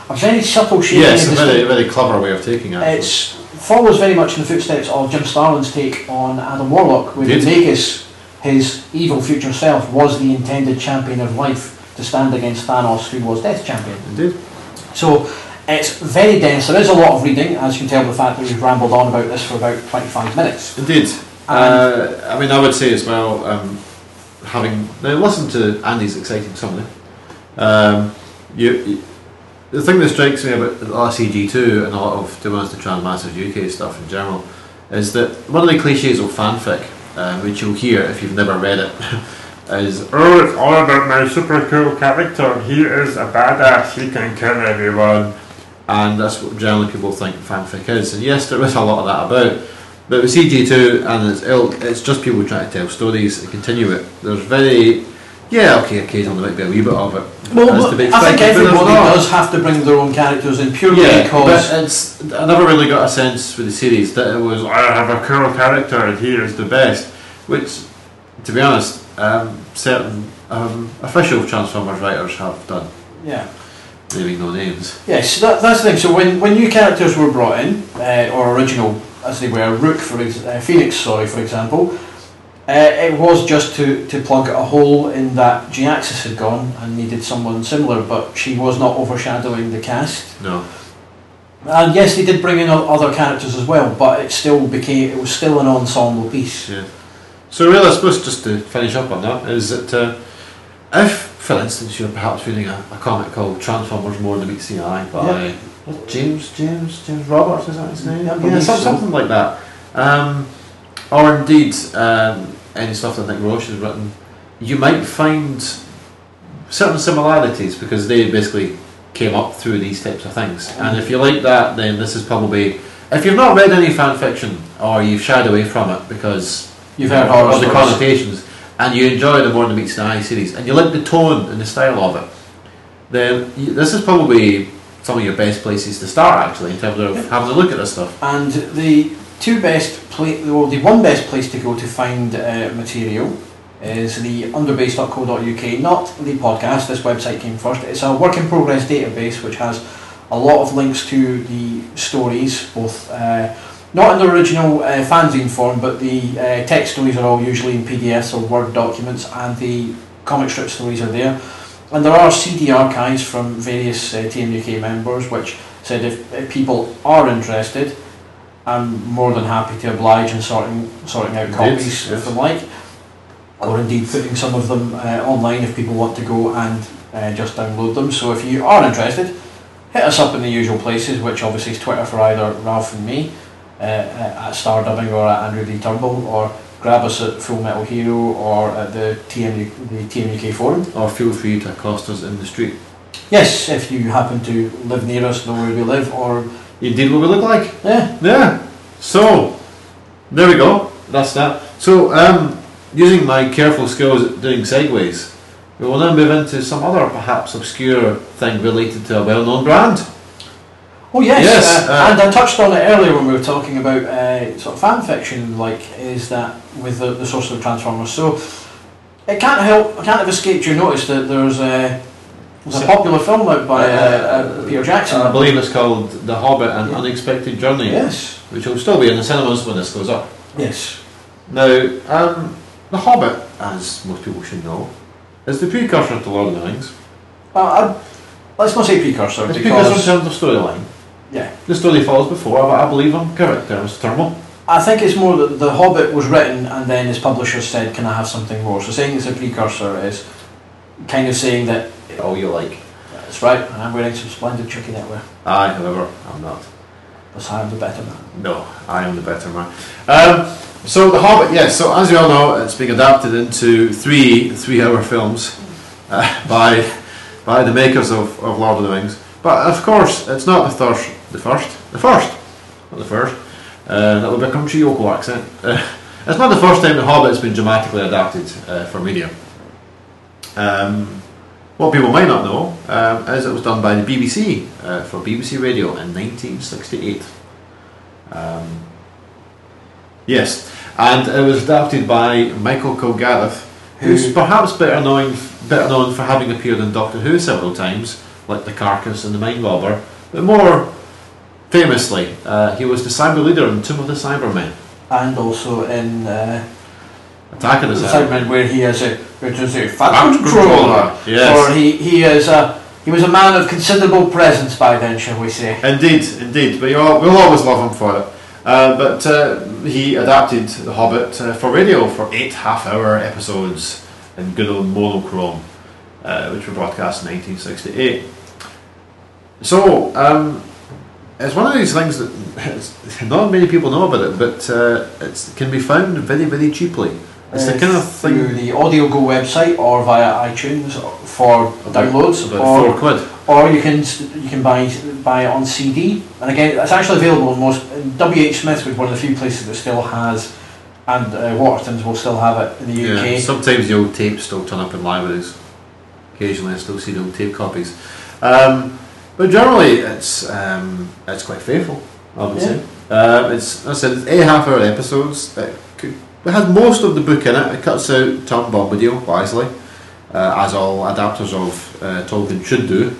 Speaker 2: a very subtle shade
Speaker 1: Yes, a very, very clever way of taking it.
Speaker 2: It's follows very much in the footsteps of Jim Starlin's take on Adam Warlock, with
Speaker 1: Indeed.
Speaker 2: Magus, his evil future self, was the intended champion of life to stand against Thanos, who was Death Champion.
Speaker 1: Indeed.
Speaker 2: So it's very dense. There is a lot of reading, as you can tell by the fact that we've rambled on about this for about 25 minutes.
Speaker 1: Indeed. Uh, I mean, I would say as well, um, having now listened to Andy's exciting summary, um, you, you, the thing that strikes me about RCG2 and a lot of, the Transmasters UK stuff in general, is that one of the cliches of fanfic, um, which you'll hear if you've never read it, [LAUGHS] is
Speaker 3: Oh, it's all about my super cool character. He is a badass. He can kill everyone.
Speaker 1: and that's what generally people think fanfic is. And yes, there is a lot of that about. But with CG2 and its ilk, it's just people trying to tell stories and continue it. There's very, yeah, okay, occasionally there might be a wee bit of it.
Speaker 2: Well,
Speaker 1: be
Speaker 2: I think everybody does have to bring their own characters in purely
Speaker 1: Yeah,
Speaker 2: because
Speaker 1: but it's. I never really got a sense with the series that it was. I have a cool character and he is the best. Which, to be honest, um, certain um, official Transformers writers have done,
Speaker 2: yeah.
Speaker 1: naming no names.
Speaker 2: Yes, that, that's the thing. So when, when new characters were brought in, uh, or original as they were, Rook for ex- uh, Phoenix, sorry, for example, uh, it was just to, to plug a hole in that Jhiaxus had gone and needed someone similar, but she was not overshadowing the cast.
Speaker 1: No.
Speaker 2: And yes, they did bring in other characters as well, but it still became it was still an ensemble piece.
Speaker 1: Yeah. So really, I suppose just to finish up on that is that uh, if, for instance, you're perhaps reading a, a comic called Transformers More Than Meets the Eye by what, James James James Roberts, is that his name?
Speaker 2: Yeah, I
Speaker 1: yeah, some-
Speaker 2: so.
Speaker 1: something like that. Um, or indeed, um, any stuff that Nick Roche has written, you might find certain similarities because they basically came up through these types of things. And if you like that, then this is probably. If you've not read any fan fiction or you've shied away from it because
Speaker 2: You've heard horror
Speaker 1: of the connotations, and you enjoy the More Than Meets the Eye series, and you like the tone and the style of it, then you, this is probably some of your best places to start actually in terms of having a look at this stuff.
Speaker 2: And the two best place, well, the one best place to go to find uh, material is the underbase.co.uk, not the podcast. This website came first. It's a work in progress database which has a lot of links to the stories, both uh, not in the original uh, fanzine form, but the uh, text stories are all usually in PDFs or Word documents, and the comic strip stories are there. And there are CD archives from various uh, TMUK members, which said if, if people are interested, I'm more than happy to oblige in sorting sorting out copies
Speaker 1: yes.
Speaker 2: if they like, or indeed putting some of them uh, online if people want to go and uh, just download them. So if you are interested, hit us up in the usual places, which obviously is Twitter for either Ralph and me, uh, uh, at Star Dubbing or at Andrew D Turnbull, or grab us at Full Metal Hero or at the TMU, the TMUK forum.
Speaker 1: Or feel free to accost us in the street.
Speaker 2: Yes, if you happen to live near us, know where we live, or
Speaker 1: Indeed, what we look like.
Speaker 2: yeah,
Speaker 1: Yeah. So, there we go. That's that. So, um, using my careful skills at doing segues, we will now move into some other perhaps obscure thing related to a well-known brand.
Speaker 2: Oh yes,
Speaker 1: Yes,
Speaker 2: uh,
Speaker 1: uh,
Speaker 2: and I touched on it earlier when we were talking about uh, sort of fan fiction. Like, is that with the, the source of Transformers? So it can't help, it can't have escaped your notice that there's a, there's a popular film out by uh, uh, Peter Jackson.
Speaker 1: I believe it's called The Hobbit: An Unexpected Journey,
Speaker 2: Yes,
Speaker 1: which will still be in the cinemas when this goes up.
Speaker 2: yes.
Speaker 1: Now, um, The Hobbit, as most people should know, is the precursor to Lord of the Rings.
Speaker 2: Well, I, let's not say precursor
Speaker 1: It's precursor in
Speaker 2: because
Speaker 1: terms of storyline.
Speaker 2: Yeah,
Speaker 1: The story follows before, but I believe I'm correct there, Mr. Turnbull.
Speaker 2: I think it's more that the Hobbit was written and then his publisher said, "Can I have something more?" So saying it's a precursor is kind of saying that
Speaker 1: All you like.
Speaker 2: that's right. And I'm wearing some splendid Chucky knitwear.
Speaker 1: I, however, I'm not.
Speaker 2: Because I am the better man.
Speaker 1: No, I am the better man. Um, so The Hobbit, yes. So as you all know, it's being adapted into three three-hour films uh, by by the makers of, of Lord of the Rings. But of course, it's not the first. The first. The first. Not the first. Uh, that would be a country Yoko accent. Uh, it's not the first time The Hobbit has been dramatically adapted uh, for media. Um, what people might not know um, is it was done by the BBC uh, for BBC Radio in 1968. Um, yes, and it was adapted by Michael Kilgarriff, who's perhaps better known better known for having appeared in Doctor Who several times, like the Karkus and the Mind Robber, but more famously, uh, he was the cyber leader in Tomb of the Cybermen,
Speaker 2: And also in uh,
Speaker 1: Attack of the Cybermen.
Speaker 2: where he is a, which is a
Speaker 1: Fat
Speaker 2: controller.
Speaker 1: yes.
Speaker 2: Or he, he is a he was a man of considerable presence by then, shall we say?
Speaker 1: Indeed, indeed. But you all, we'll always love him for it. Uh, but uh, he adapted The Hobbit uh, for radio for eight half-hour episodes in good old monochrome, uh, which were broadcast in 1968. So um, it's one of these things that not many people know about it, but uh, it can be found very, very cheaply. It's the
Speaker 2: Uh,
Speaker 1: kind of thing through
Speaker 2: the AudioGo website or via iTunes for downloads,
Speaker 1: about
Speaker 2: or,
Speaker 1: four quid.
Speaker 2: or you can you can buy buy it on CD. And again, it's actually available in most. WH Smith was one of the few places that still has, and uh, Waterstones will still have it in the UK.
Speaker 1: Yeah, sometimes the old tapes still turn up in libraries. Occasionally, I still see the old tape copies. Um, but generally, it's um, it's quite faithful. I would
Speaker 2: Yeah.
Speaker 1: say. Uh, it's I said, it's eight half-hour episodes. It, could, it has most of the book in it. It cuts out Tom Bombadil wisely, uh, as all adapters of uh, Tolkien should do.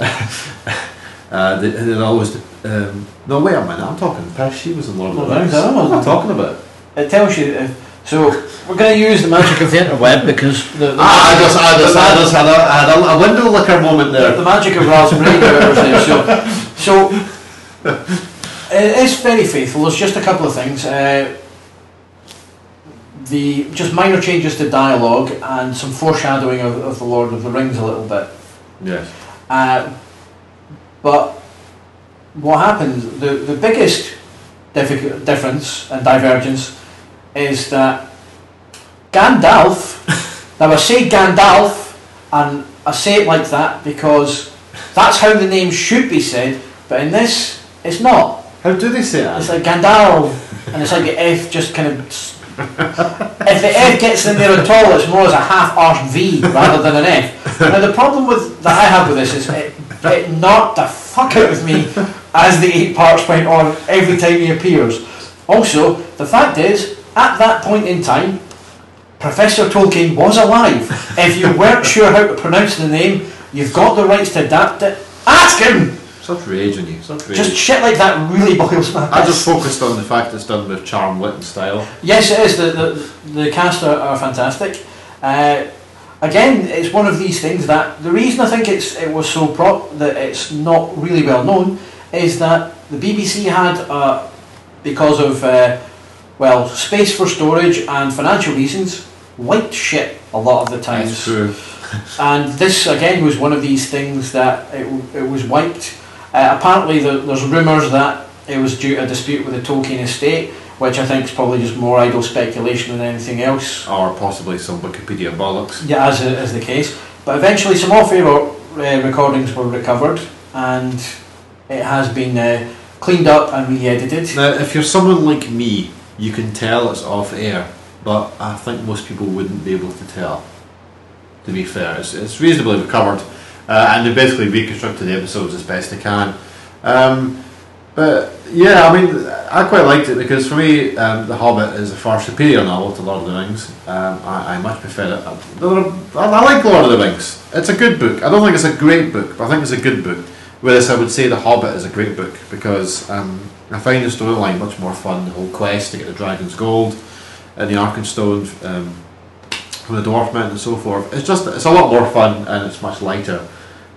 Speaker 1: [LAUGHS] uh, they, they're always. Um, no, wait a minute. I'm talking. She was in Lord of the Rings.
Speaker 2: Rings, I know.
Speaker 1: What am I talking about?
Speaker 2: It tells you. Uh, so we're going to use the magic of the interweb because the, the
Speaker 1: Ah, I just, I just,
Speaker 2: the
Speaker 1: I just had a, had a, a window licker moment there.
Speaker 2: the magic of Ralph's brain. whatever it is. So, [LAUGHS] so it is very faithful. There's just a couple of things. Uh, the just minor changes to dialogue and some foreshadowing of, of the Lord of the Rings a little bit.
Speaker 1: Yes.
Speaker 2: Uh, but what happened, the, the biggest difference and divergence is that Gandalf, [LAUGHS] now I say Gandalf and I say it like that because that's how the name should be said, but in this it's not.
Speaker 1: How do they say
Speaker 2: It's like Gandalf and it's like the F just kind of. [LAUGHS] if the F gets in there at all, it's more as a half arched V rather than an F. Now the problem with that I have with this is it, it knocked the fuck out of me as the eight parts went on every time he appears. Also, the fact is, at that point in time, Professor Tolkien was alive. If you weren't sure how to pronounce the name, you've got the rights to adapt it. Ask him!
Speaker 1: Such rage in you. Such rage.
Speaker 2: Just shit like that really boils my
Speaker 1: I just focused on the fact it's done with charm, wit, and style.
Speaker 2: Yes, it is. The the, the cast are, are fantastic. Uh, again, it's one of these things that the reason I think it's it was so pro that it's not really well known is that the BBC had uh, because of uh, well space for storage and financial reasons wiped shit a lot of the times.
Speaker 1: That's true. [LAUGHS] [LAUGHS]
Speaker 2: And this again was one of these things that it, it was wiped. Uh, apparently, the, there's rumours that it was due to a dispute with the Tolkien estate, which I think is probably just more idle speculation than anything else.
Speaker 1: Or possibly some Wikipedia bollocks.
Speaker 2: Yeah, as is the case. But eventually, some off-air uh, recordings were recovered, and it has been uh, cleaned up and re-edited.
Speaker 1: Now, if you're someone like me, you can tell it's off air, but I think most people wouldn't be able to tell. To be fair, it's, it's reasonably recovered, uh, and they've basically reconstructed the episodes as best they can. Um, but yeah, I mean, I quite liked it because for me, um, The Hobbit is a far superior novel to Lord of the Rings. Um, I, I much prefer it. I, I like Lord of the Rings. It's a good book. I don't think it's a great book, but I think it's a good book. Whereas I would say The Hobbit is a great book because um, I find the storyline much more fun. The whole quest to get the Dragon's Gold and the Arkenstone um, from the Dwarfmen and so forth. It's just it's a lot more fun and it's much lighter.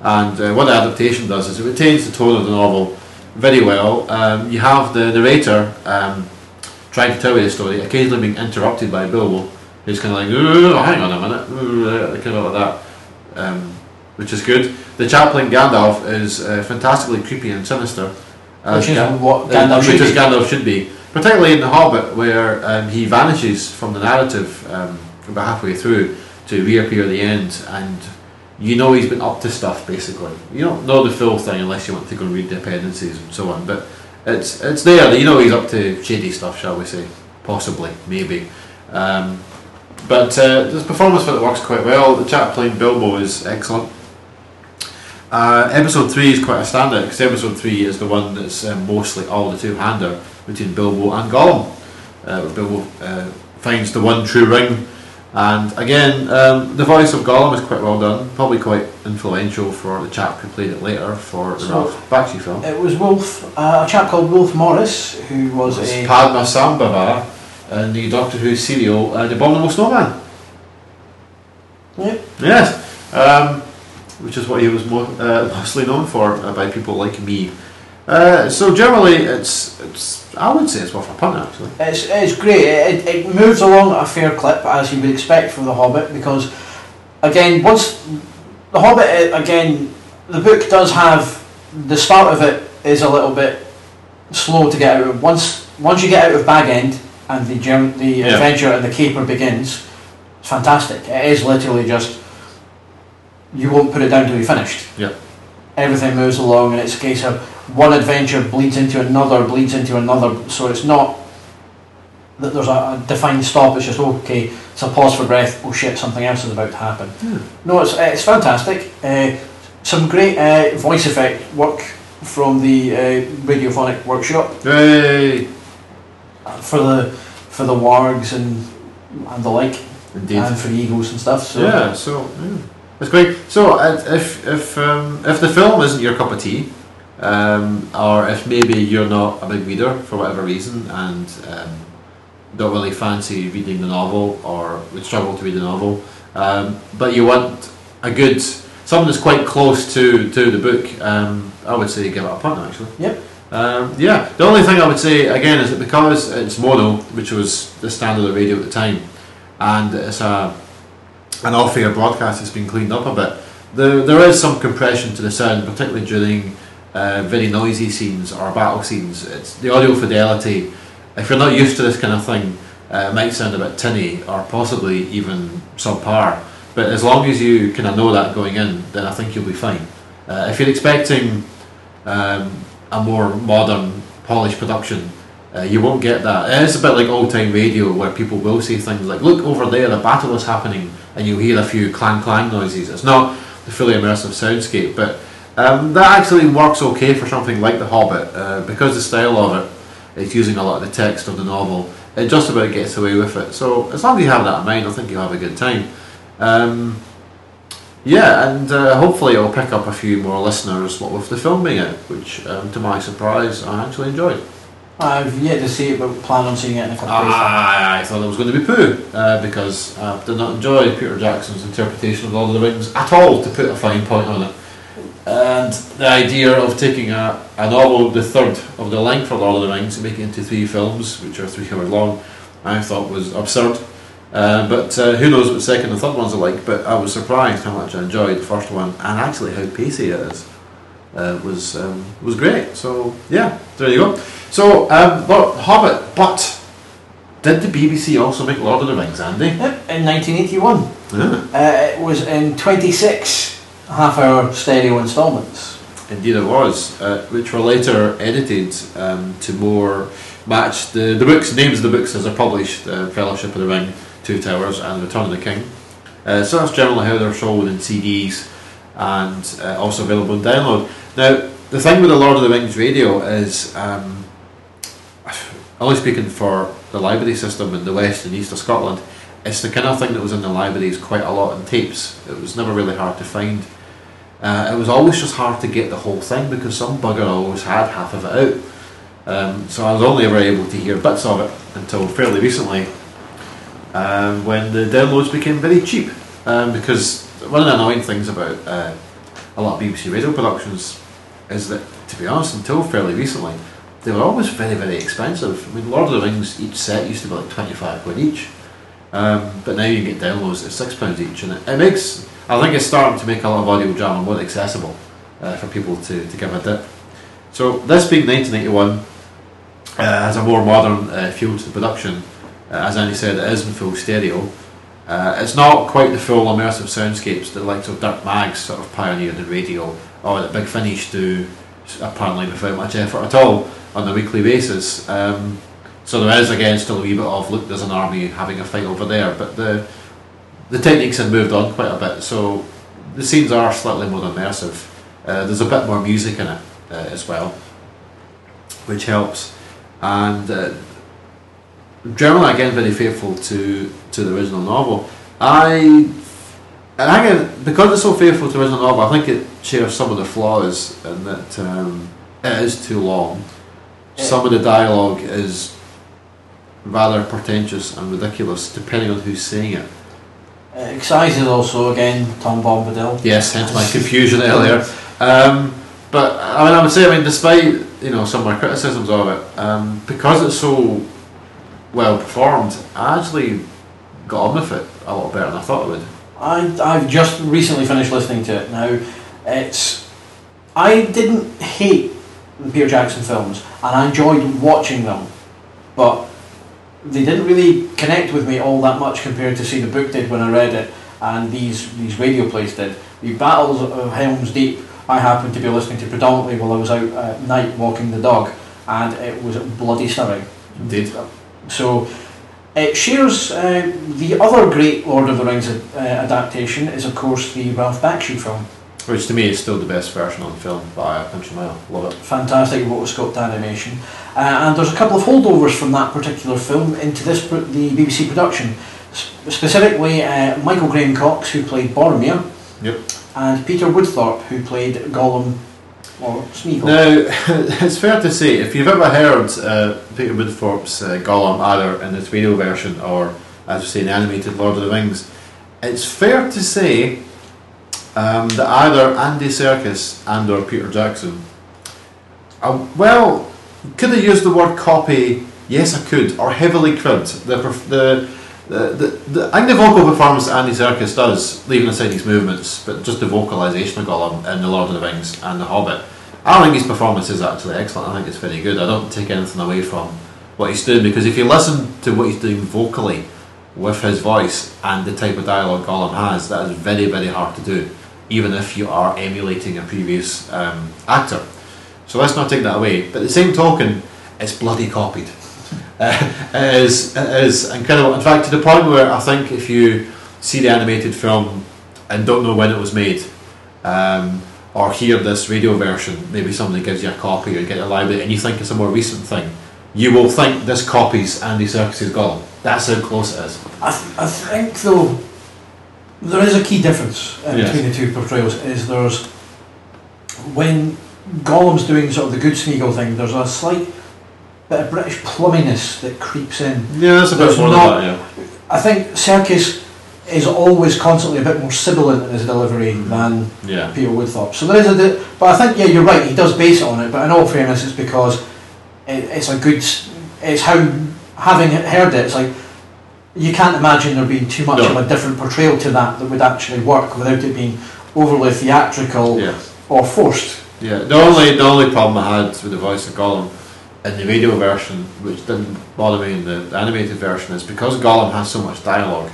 Speaker 1: And uh, what the adaptation does is it retains the tone of the novel very well. Um, you have the narrator um, trying to tell you the story, occasionally being interrupted by Bilbo, who's kind of like, "Oh, hang on a minute, kind of like that, um, which is good. The chaplain Gandalf is uh, fantastically creepy and sinister. as
Speaker 2: Which is
Speaker 1: Ga-
Speaker 2: what
Speaker 1: uh,
Speaker 2: Gandalf should
Speaker 1: is
Speaker 2: be.
Speaker 1: Gandalf should be. Particularly in The Hobbit, where um, he vanishes from the narrative um, about halfway through to reappear at the end, and you know he's been up to stuff basically. You don't know the full thing unless you want to go and read appendices and so on, but it's it's there. You know he's up to shady stuff, shall we say? Possibly, maybe. Um, but uh, this performance for it works quite well. The chap playing Bilbo is excellent. Uh, episode 3 is quite a standout because episode 3 is the one that's um, mostly all the two-hander between Bilbo and Gollum. Uh, Bilbo uh, finds the one true ring and again um, the voice of Gollum is quite well done, probably quite influential for the chap who played it later for the
Speaker 2: So-
Speaker 1: Ralph Bakshi film.
Speaker 2: It was Wolfe, uh, a chap called Wolfe Morris, who was
Speaker 1: It's
Speaker 2: a
Speaker 1: Padma Sambhava in the Doctor Who serial uh, The Abominable Snowman.
Speaker 2: Yep.
Speaker 1: Yes, um, which is what he was mo- uh, [LAUGHS] mostly known for uh, by people like me. Uh, so generally, it's it's I would say it's worth a punt actually.
Speaker 2: It's, it's great. It, it moves along at a fair clip, as you would expect from The Hobbit, because, again, once The Hobbit, uh, again, the book does have the start of it is a little bit slow to get out of. Once once you get out of Bag End and the the
Speaker 1: Yeah.
Speaker 2: adventure and the caper begins, it's fantastic. It is literally just you won't put it down till you're finished.
Speaker 1: Yeah.
Speaker 2: Everything moves along, and it's a case of one adventure bleeds into another, bleeds into another. So it's not that there's a, defined stop. It's just okay. It's a pause for breath. Oh shit, something else is about to happen. No, it's it's fantastic. Uh, some great uh, voice effect work from the uh, radiophonic workshop
Speaker 1: Yay!
Speaker 2: for the for the wargs and and the like,
Speaker 1: Indeed.
Speaker 2: and for the eagles and stuff. So
Speaker 1: yeah. So yeah. It's great. So uh, if if um, if the film isn't your cup of tea, um, or if maybe you're not a big reader for whatever reason and um, don't really fancy reading the novel or would struggle to read the novel, um, but you want a good something that's quite close to to the book, um, I would say give it a punt actually.
Speaker 2: Yep.
Speaker 1: Um, yeah. The only thing I would say again is that because it's mono, which was the standard of radio at the time, and it's a an off-air broadcast that's been cleaned up a bit. There, there is some compression to the sound, particularly during uh, very noisy scenes or battle scenes. It's the audio fidelity. If you're not used to this kind of thing, uh, it might sound a bit tinny or possibly even subpar. But as long as you kind of know that going in, then I think you'll be fine. Uh, if you're expecting um, a more modern, polished production, uh, you won't get that. It is a bit like old time radio where people will say things like, look over there, a battle is happening, and you'll hear a few clang clang noises. It's not the fully immersive soundscape, but um, that actually works okay for something like The Hobbit uh, because the style of it, it is using a lot of the text of the novel. It just about gets away with it. So as long as you have that in mind, I think you'll have a good time. Um, yeah, and uh, hopefully it'll pick up a few more listeners what with the film being out, which um, to my surprise I actually enjoyed.
Speaker 2: I've yet to see it, but plan on seeing it in a couple of days.
Speaker 1: I, I thought it was going to be poo uh, because I did not enjoy Peter Jackson's interpretation of Lord of the Rings at all, to put a fine point on it. And the idea of taking a, a novel, the third of the length for Lord of the Rings, and making it into three films, which are three hours long, I thought was absurd. Uh, but uh, who knows what the second and third ones are like, but I was surprised how much I enjoyed the first one and actually how pacey it is. Uh, was um, was great. So yeah, there you go. So um, Lord Hobbit, but did the BBC also make Lord of the Rings, Andy?
Speaker 2: Yep, in 1981.
Speaker 1: Yeah.
Speaker 2: Uh, it was in 26 half hour stereo installments.
Speaker 1: Indeed, it was, uh, which were later edited um, to more match the, the books, names of the books as they're published uh, Fellowship of the Ring, Two Towers, and Return of the King. Uh, so that's generally how they're sold in CDs and uh, also available in download. Now, the thing with the Lord of the Rings radio is, um, [SIGHS] only speaking for the library system in the west and east of Scotland, it's the kind of thing that was in the libraries quite a lot in tapes. It was never really hard to find. Uh, it was always just hard to get the whole thing because some bugger always had half of it out. Um, so I was only ever able to hear bits of it until fairly recently um, when the downloads became very cheap. Um, because one of the annoying things about uh, a lot of BBC radio productions is that, to be honest, until fairly recently, they were always very, very expensive. I mean, Lord of the Rings, each set used to be like 25 quid each. Um, but now you can get downloads at £6 each, and it, it makes, I think it's starting to make a lot of audio drama more accessible uh, for people to, to give a dip. So, this being 1981, uh, has a more modern uh, feel to the production. Uh, as Andy said, it is in full stereo. Uh, it's not quite the full immersive soundscapes that the likes of Dirk Maggs sort of pioneered in radio, or the Big Finish do, apparently without much effort at all, on a weekly basis. Um, so there is again still a wee bit of look, there's an army having a fight over there, but the the techniques have moved on quite a bit. So the scenes are slightly more immersive. Uh, there's a bit more music in it uh, as well, which helps and uh, generally again very faithful to to the original novel. I and again because it's so faithful to the original novel, I think it shares some of the flaws in that um, it is too long. Some of the dialogue is rather pretentious and ridiculous, depending on who's saying it.
Speaker 2: Uh, Excise also, again, Tom Bombadil.
Speaker 1: Yes, hence my [LAUGHS] confusion earlier. Um, but I mean, I would say, I mean, despite you know some of my criticisms of it, um, because it's so well performed, I actually got on with it a lot better than I thought I would.
Speaker 2: I, I've just recently finished listening to it now. It's I didn't hate the Peter Jackson films, and I enjoyed watching them, but they didn't really connect with me all that much compared to say the book did when I read it, and these these radio plays did. The Battles of Helm's Deep, I happened to be listening to predominantly while I was out at night walking the dog, and it was bloody stunning.
Speaker 1: Indeed.
Speaker 2: So it shares uh, the other great Lord of the Rings uh, adaptation is of course the Ralph Bakshi film.
Speaker 1: Which to me is still the best version on film by a country mile. Love it.
Speaker 2: Fantastic rotoscoped animation, uh, and there's a couple of holdovers from that particular film into this pr- the BBC production. S- specifically, uh, Michael Graham Cox, who played Boromir,
Speaker 1: Yep.
Speaker 2: and Peter Woodthorpe, who played Gollum or Smeagol.
Speaker 1: Now, [LAUGHS] it's fair to say, if you've ever heard uh, Peter Woodthorpe's uh, Gollum either in its radio version or, as we say, in the animated Lord of the Rings, it's fair to say um, that either Andy Serkis and or Peter Jackson, uh, well, could I use the word copy? Yes, I could, or heavily cribbed the the The, the, the, I think the vocal performance Andy Serkis does, leaving aside his movements, but just the vocalisation of Gollum in The Lord of the Rings and The Hobbit, I think his performance is actually excellent. I think it's very good. I don't take anything away from what he's doing because if you listen to what he's doing vocally with his voice and the type of dialogue Gollum has, that is very, very hard to do, even if you are emulating a previous um, actor. So let's not take that away. But the same token, it's bloody copied. Uh, it, is, is incredible. In fact, to the point where I think if you see the animated film and don't know when it was made, um, or hear this radio version, maybe somebody gives you a copy or you get a library and you think it's a more recent thing, you will think this copy's Andy Serkis's Gollum. That's how close it is.
Speaker 2: I, th- I think though there is a key difference uh,
Speaker 1: Yes.
Speaker 2: between the two portrayals. Is there's when Gollum's doing sort of the good Smeagol thing, there's a slight bit of British plumminess that creeps in.
Speaker 1: Yeah, that's a bit
Speaker 2: There's
Speaker 1: more
Speaker 2: not-
Speaker 1: than that, yeah.
Speaker 2: I think Serkis is always constantly a bit more sibilant in his delivery than
Speaker 1: Yeah.
Speaker 2: Peter Woodthorpe. So there is a, di- but I think yeah, you're right. He does base it on it, but in all fairness, it's because it, it's a good. It's how having heard it, it's like you can't imagine there being too much
Speaker 1: No.
Speaker 2: of a different portrayal to that that would actually work without it being overly theatrical
Speaker 1: Yeah.
Speaker 2: or forced.
Speaker 1: Yeah, the only the only problem I had with the voice of Gollum in the radio version, which didn't bother me in the animated version, is because Gollum has so much dialogue,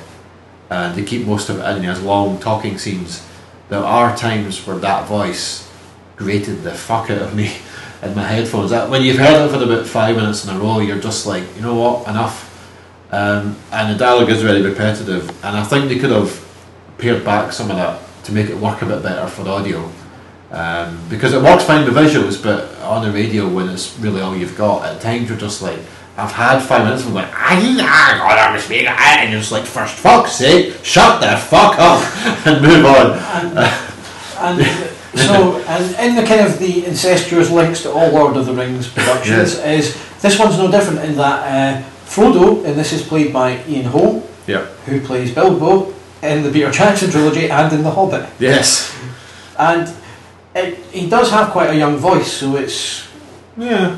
Speaker 1: and they keep most of it in. He has long talking scenes. There are times where that voice grated the fuck out of me [LAUGHS] in my headphones. That when you've heard it for about five minutes in a row, you're just like, you know what, enough. Um, and the dialogue is very repetitive, and I think they could have pared back some of that to make it work a bit better for the audio. Um, because it works fine with visuals, but on the radio, when it's really all you've got, at times you're just like, I've had five minutes of like, I got on speak, and you're just like, first fuck's sake, shut the fuck up [LAUGHS] and move on.
Speaker 2: And, and so, and in the kind of the incestuous links to all Lord of the Rings productions, is this one's no different in that uh, Frodo, and this is played by Ian Holm,
Speaker 1: Yeah.
Speaker 2: who plays Bilbo in the Peter Jackson trilogy and in The Hobbit.
Speaker 1: Yes.
Speaker 2: And it, he does have quite a young voice, so it's
Speaker 1: Yeah.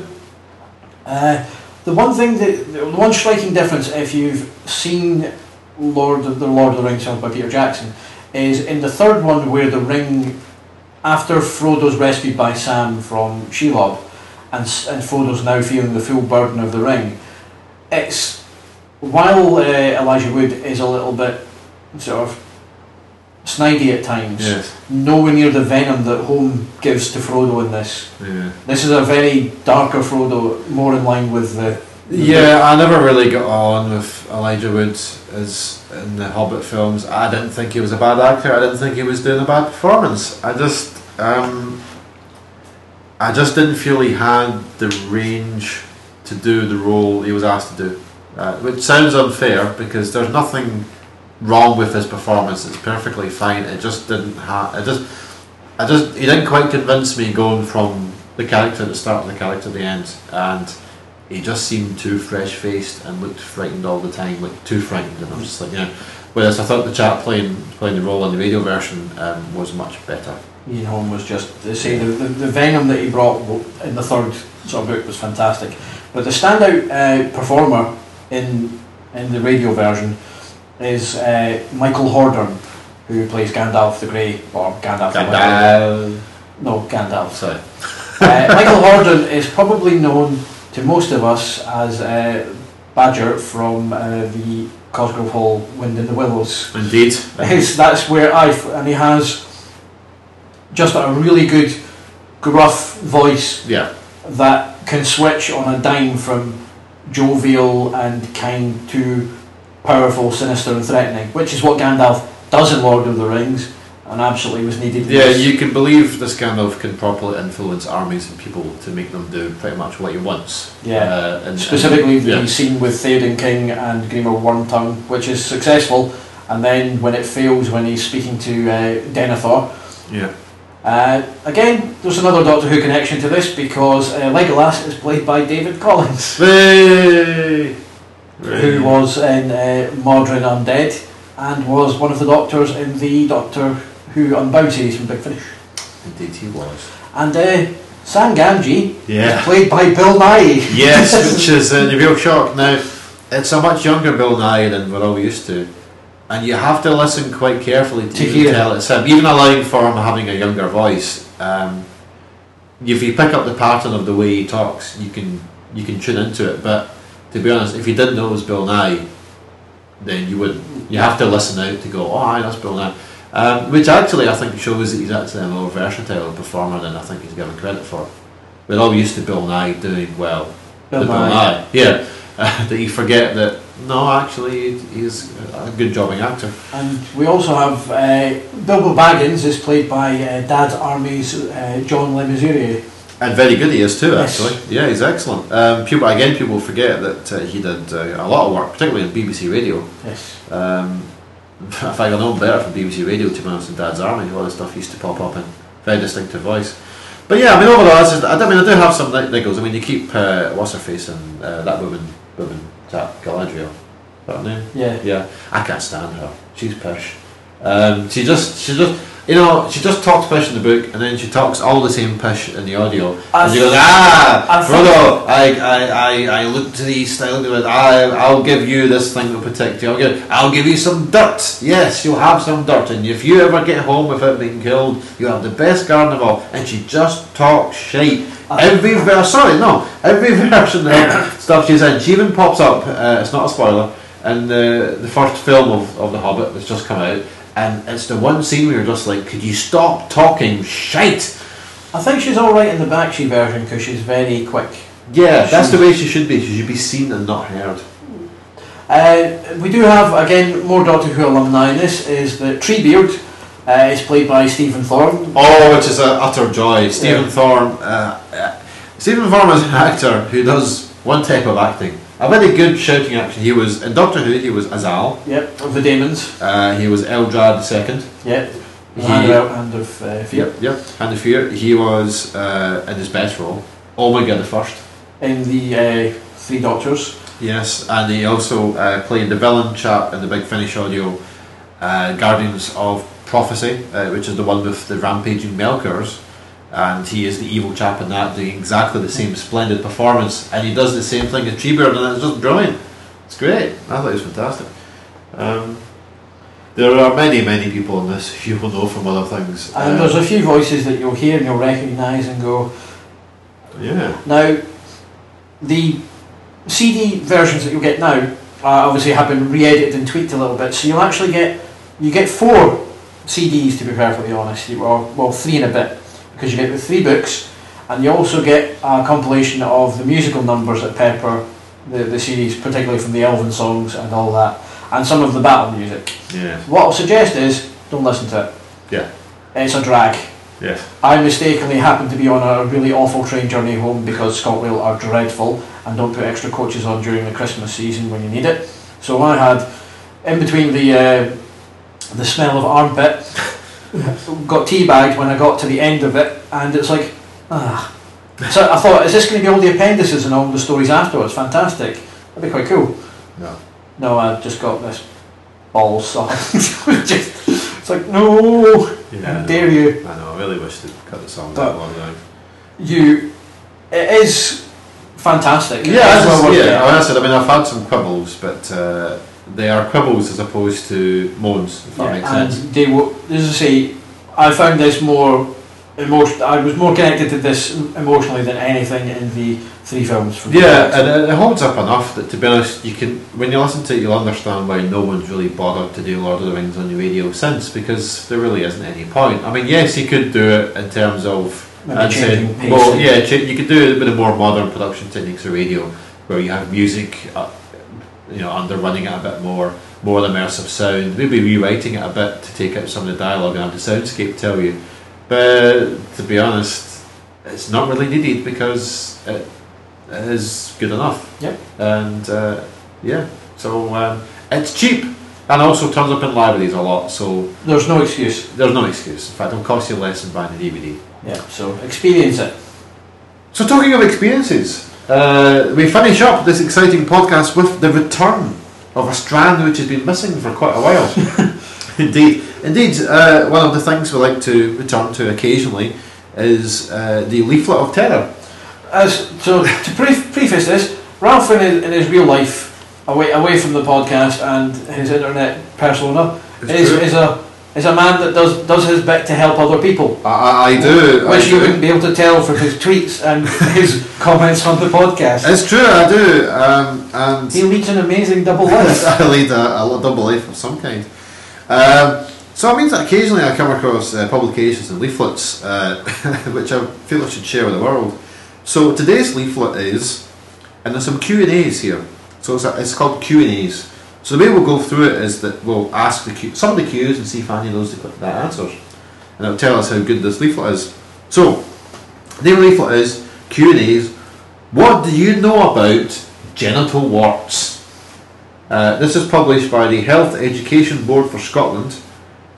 Speaker 2: uh, the one thing that the one striking difference if you've seen Lord of the Lord of the Rings by Peter Jackson is in the third one where the ring after Frodo's rescued by Sam from Shelob and and Frodo's now feeling the full burden of the ring it's while uh, Elijah Wood is a little bit sort of snidey at times
Speaker 1: Yes.
Speaker 2: nowhere near the venom that Holm gives to Frodo in this
Speaker 1: Yeah.
Speaker 2: this is a very darker Frodo, more in line with the.
Speaker 1: Yeah, I never really got on with Elijah Wood as in the Hobbit films. I didn't think he was a bad actor. I didn't think he was doing a bad performance. I just, um, I just didn't feel he had the range to do the role he was asked to do. Uh, which sounds unfair because there's nothing wrong with his performance. It's perfectly fine. It just didn't. It just, I just he didn't quite convince me going from the character at the start to the character at the end, and he just seemed too fresh faced and looked frightened all the time, like too frightened. And I'm just like, know. Whereas I thought the chap playing playing the role in the radio version um, was much better.
Speaker 2: Ian Holm was just to say the, the, the venom that he brought in the third sort of book was fantastic. But the standout uh, performer in in the radio version is uh, Michael Hordern, who plays Gandalf the Grey or Gandalf. the White.
Speaker 1: Gandalf.
Speaker 2: No, Gandalf.
Speaker 1: Sorry.
Speaker 2: Uh, Michael Hordern is probably known to most of us as uh, Badger from uh, the Cosgrove Hall Wind in the Willows.
Speaker 1: Indeed.
Speaker 2: That's where I f- and he has just a really good gruff voice
Speaker 1: Yeah.
Speaker 2: that can switch on a dime from jovial and kind to powerful, sinister and threatening, which is what Gandalf does in Lord of the Rings and absolutely was needed.
Speaker 1: Yeah,
Speaker 2: this.
Speaker 1: you can believe this Gandalf can properly influence armies and people to make them do pretty much what he wants.
Speaker 2: Yeah.
Speaker 1: Uh, and,
Speaker 2: Specifically,
Speaker 1: and, yeah.
Speaker 2: the scene with Theoden King and Grima Wormtongue, which is successful, and then when it fails when he's speaking to uh, Denethor.
Speaker 1: Yeah.
Speaker 2: Uh, again, there's another Doctor Who connection to this because uh, Legolas is played by David Collings,
Speaker 1: Hey!
Speaker 2: Who was in uh, Mawdryn Undead and was one of the Doctors in the Doctor Who Unbound series from Big Finish.
Speaker 1: Indeed, he was.
Speaker 2: And uh, Sam Gamgee
Speaker 1: Yeah.
Speaker 2: is played by Bill Nighy. [LAUGHS]
Speaker 1: yes, which is a real shock. Now, it's a much younger Bill Nighy than we're all used to, and you have to listen quite carefully to,
Speaker 2: To
Speaker 1: even
Speaker 2: hear.
Speaker 1: tell it's him. Even allowing for him having a younger voice, um, if you pick up the pattern of the way he talks, you can you can tune into it. But to be honest, if you didn't know it was Bill Nighy, then you wouldn't. You have to listen out to go, oh, aye, that's Bill Nighy. Um, which actually I think shows that he's actually a more versatile performer than I think he's given credit for. We're all used to Bill Nighy doing well.
Speaker 2: Bill
Speaker 1: Bill
Speaker 2: Nighy.
Speaker 1: Nighy, yeah. Uh, [LAUGHS] that you forget that no, actually he's a good jobbing actor.
Speaker 2: And we also have uh, Bilbo Baggins is played by uh, Dad's Army's uh, John Le Mesurier.
Speaker 1: And very good he is too,
Speaker 2: Yes.
Speaker 1: actually. Yeah, he's excellent. Um, people again, people forget that uh, he did uh, a lot of work, particularly in BBC Radio.
Speaker 2: Yes.
Speaker 1: Um, in [LAUGHS] fact, I know him better from BBC Radio to be honest than Dad's Army. A lot of stuff used to pop up in very distinctive voice. But yeah, I mean overall, just, I, don't- I mean I do have some ni- niggles. I mean you keep uh, what's her face and uh, that woman, woman, that Galadriel. Is that her name?
Speaker 2: Yeah.
Speaker 1: Yeah, I can't stand her. She's pish. Um, she just, she just, you know, she just talks pish in the book, and then she talks all the same pish in the audio. And she goes, ah, Frodo, I, I, I, I look to the east. I look to the I, I'll give you this thing to protect you. I'll give, I'll give you some dirt. Yes, you'll have some dirt, and if you ever get home without being killed, you'll have the best garden of all. And she just talks shite. Every verse, sorry, no, every [LAUGHS] version of stuff she's in, she even pops up. Uh, it's not a spoiler. In the the first film of, of the Hobbit that's just come out, and it's the one scene where you're just like, could you stop talking shite?
Speaker 2: I think she's all right in the Bakshi version because she's very quick.
Speaker 1: Yeah, that's the way she should be. She should be seen and not heard.
Speaker 2: Uh, we do have again more Doctor Who alumni. This is the Treebeard. Uh, is played by Stephen Thorne.
Speaker 1: Oh, which is an utter joy. Stephen
Speaker 2: Yeah.
Speaker 1: Thorne. Uh, uh, Stephen Thorne is an actor who does one type of acting. A very good shouting action. He was in Doctor Who. He was Azal.
Speaker 2: Yep, of the Daemons.
Speaker 1: Uh, he was Eldrad II.
Speaker 2: Yep.
Speaker 1: He-
Speaker 2: Hand of, hand of uh, Fear.
Speaker 1: Yep, yep. Hand of Fear. He was uh, in his best role. Omega the First.
Speaker 2: In the uh, Three Doctors.
Speaker 1: Yes, and he also uh, played the villain chap in the Big Finish audio, uh, Guardians of Prophecy, uh, which is the one with the rampaging Melkurs. And he is the evil chap in that, doing exactly the same splendid performance. And he does the same thing as Treebeard, and it's just brilliant. It's great. I thought it was fantastic. Um, there are many, many people in this you will know from other things.
Speaker 2: And
Speaker 1: Uh,
Speaker 2: there's a few voices that you'll hear and you'll recognise and go.
Speaker 1: yeah.
Speaker 2: Now, the CD versions that you'll get now uh, obviously have been re-edited and tweaked a little bit, so you'll actually get you get four CDs to be perfectly honest. You- Well, well, three in a bit because you get the three books, and you also get a compilation of the musical numbers that pepper the, the CDs, particularly from the Elven songs and all that, and some of the battle music.
Speaker 1: Yeah.
Speaker 2: What I'll suggest is don't listen to it.
Speaker 1: Yeah.
Speaker 2: It's a drag.
Speaker 1: Yes.
Speaker 2: I mistakenly happened to be on a really awful train journey home because ScotRail are dreadful and don't put extra coaches on during the Christmas season when you need it. So I had, in between the uh, the smell of armpit, got teabagged when I got to the end of it, and it's like, ah. So I thought, is this going to be all the appendices and all the stories afterwards? Fantastic. That'd be quite cool.
Speaker 1: No.
Speaker 2: No, I just got this balls [LAUGHS] song. just, it's like, no, how dare you.
Speaker 1: I know, I really wish they'd cut the song
Speaker 2: But-
Speaker 1: that long down.
Speaker 2: you it is fantastic.
Speaker 1: Yeah,
Speaker 2: well
Speaker 1: yeah. As I said, I mean, I've had some quibbles, but uh, they are quibbles as opposed to moans, if that
Speaker 2: Yeah,
Speaker 1: makes
Speaker 2: and
Speaker 1: sense.
Speaker 2: they were, as I say, I found this more emotion. I was more connected to this emotionally than anything in the three films. From
Speaker 1: Yeah, and it, it holds up enough that, to be honest, you can when you listen to it, you'll understand why no one's really bothered to do Lord of the Rings on the radio since, because there really isn't any point. I mean, yes, you could do it in terms of
Speaker 2: Maybe
Speaker 1: I'd say
Speaker 2: changing
Speaker 1: yeah, you could do it with a more modern production techniques of radio, where you have music, uh, you know, underrunning it a bit more, more immersive sound, maybe rewriting it a bit to take out some of the dialogue and have the soundscape tell you. But to be honest, it's not really needed because it, is good enough.
Speaker 2: Yep.
Speaker 1: And uh, yeah, so um, it's cheap and also turns up in libraries a lot, so
Speaker 2: There's no excuse.
Speaker 1: there's no excuse. In fact, it'll cost you less than buying a DVD.
Speaker 2: Yeah, so experience it.
Speaker 1: So, talking of experiences, uh, we finish up this exciting podcast with the return of a strand which has been missing for quite a while. [LAUGHS] indeed, indeed, uh, one of the things we like to return to occasionally is uh, the leaflet of terror.
Speaker 2: As so to pre- preface this, Ralph in his, in his real life away away from the podcast and his internet persona,
Speaker 1: It's
Speaker 2: is,
Speaker 1: true.
Speaker 2: is a is a man that does does his bit to help other people.
Speaker 1: I, I, I do. I
Speaker 2: Which you
Speaker 1: do.
Speaker 2: wouldn't be able to tell from his tweets and [LAUGHS] his comments on the podcast.
Speaker 1: It's true, I do. Um, and
Speaker 2: He leads an amazing double life. [LAUGHS]
Speaker 1: I lead a, a double life of some kind. Um, so it means that occasionally I come across uh, publications and leaflets uh, [LAUGHS] which I feel I should share with the world. So today's leaflet is, and there's some Q and A's here. So it's, a, it's called Q and A's. So the way we'll go through it is that we'll ask the some of the cues and see if any of those that answers, and it'll tell us how good this leaflet is. So the leaflet is Q and A's. What do you know about genital warts? Uh, this is published by the Health Education Board for Scotland,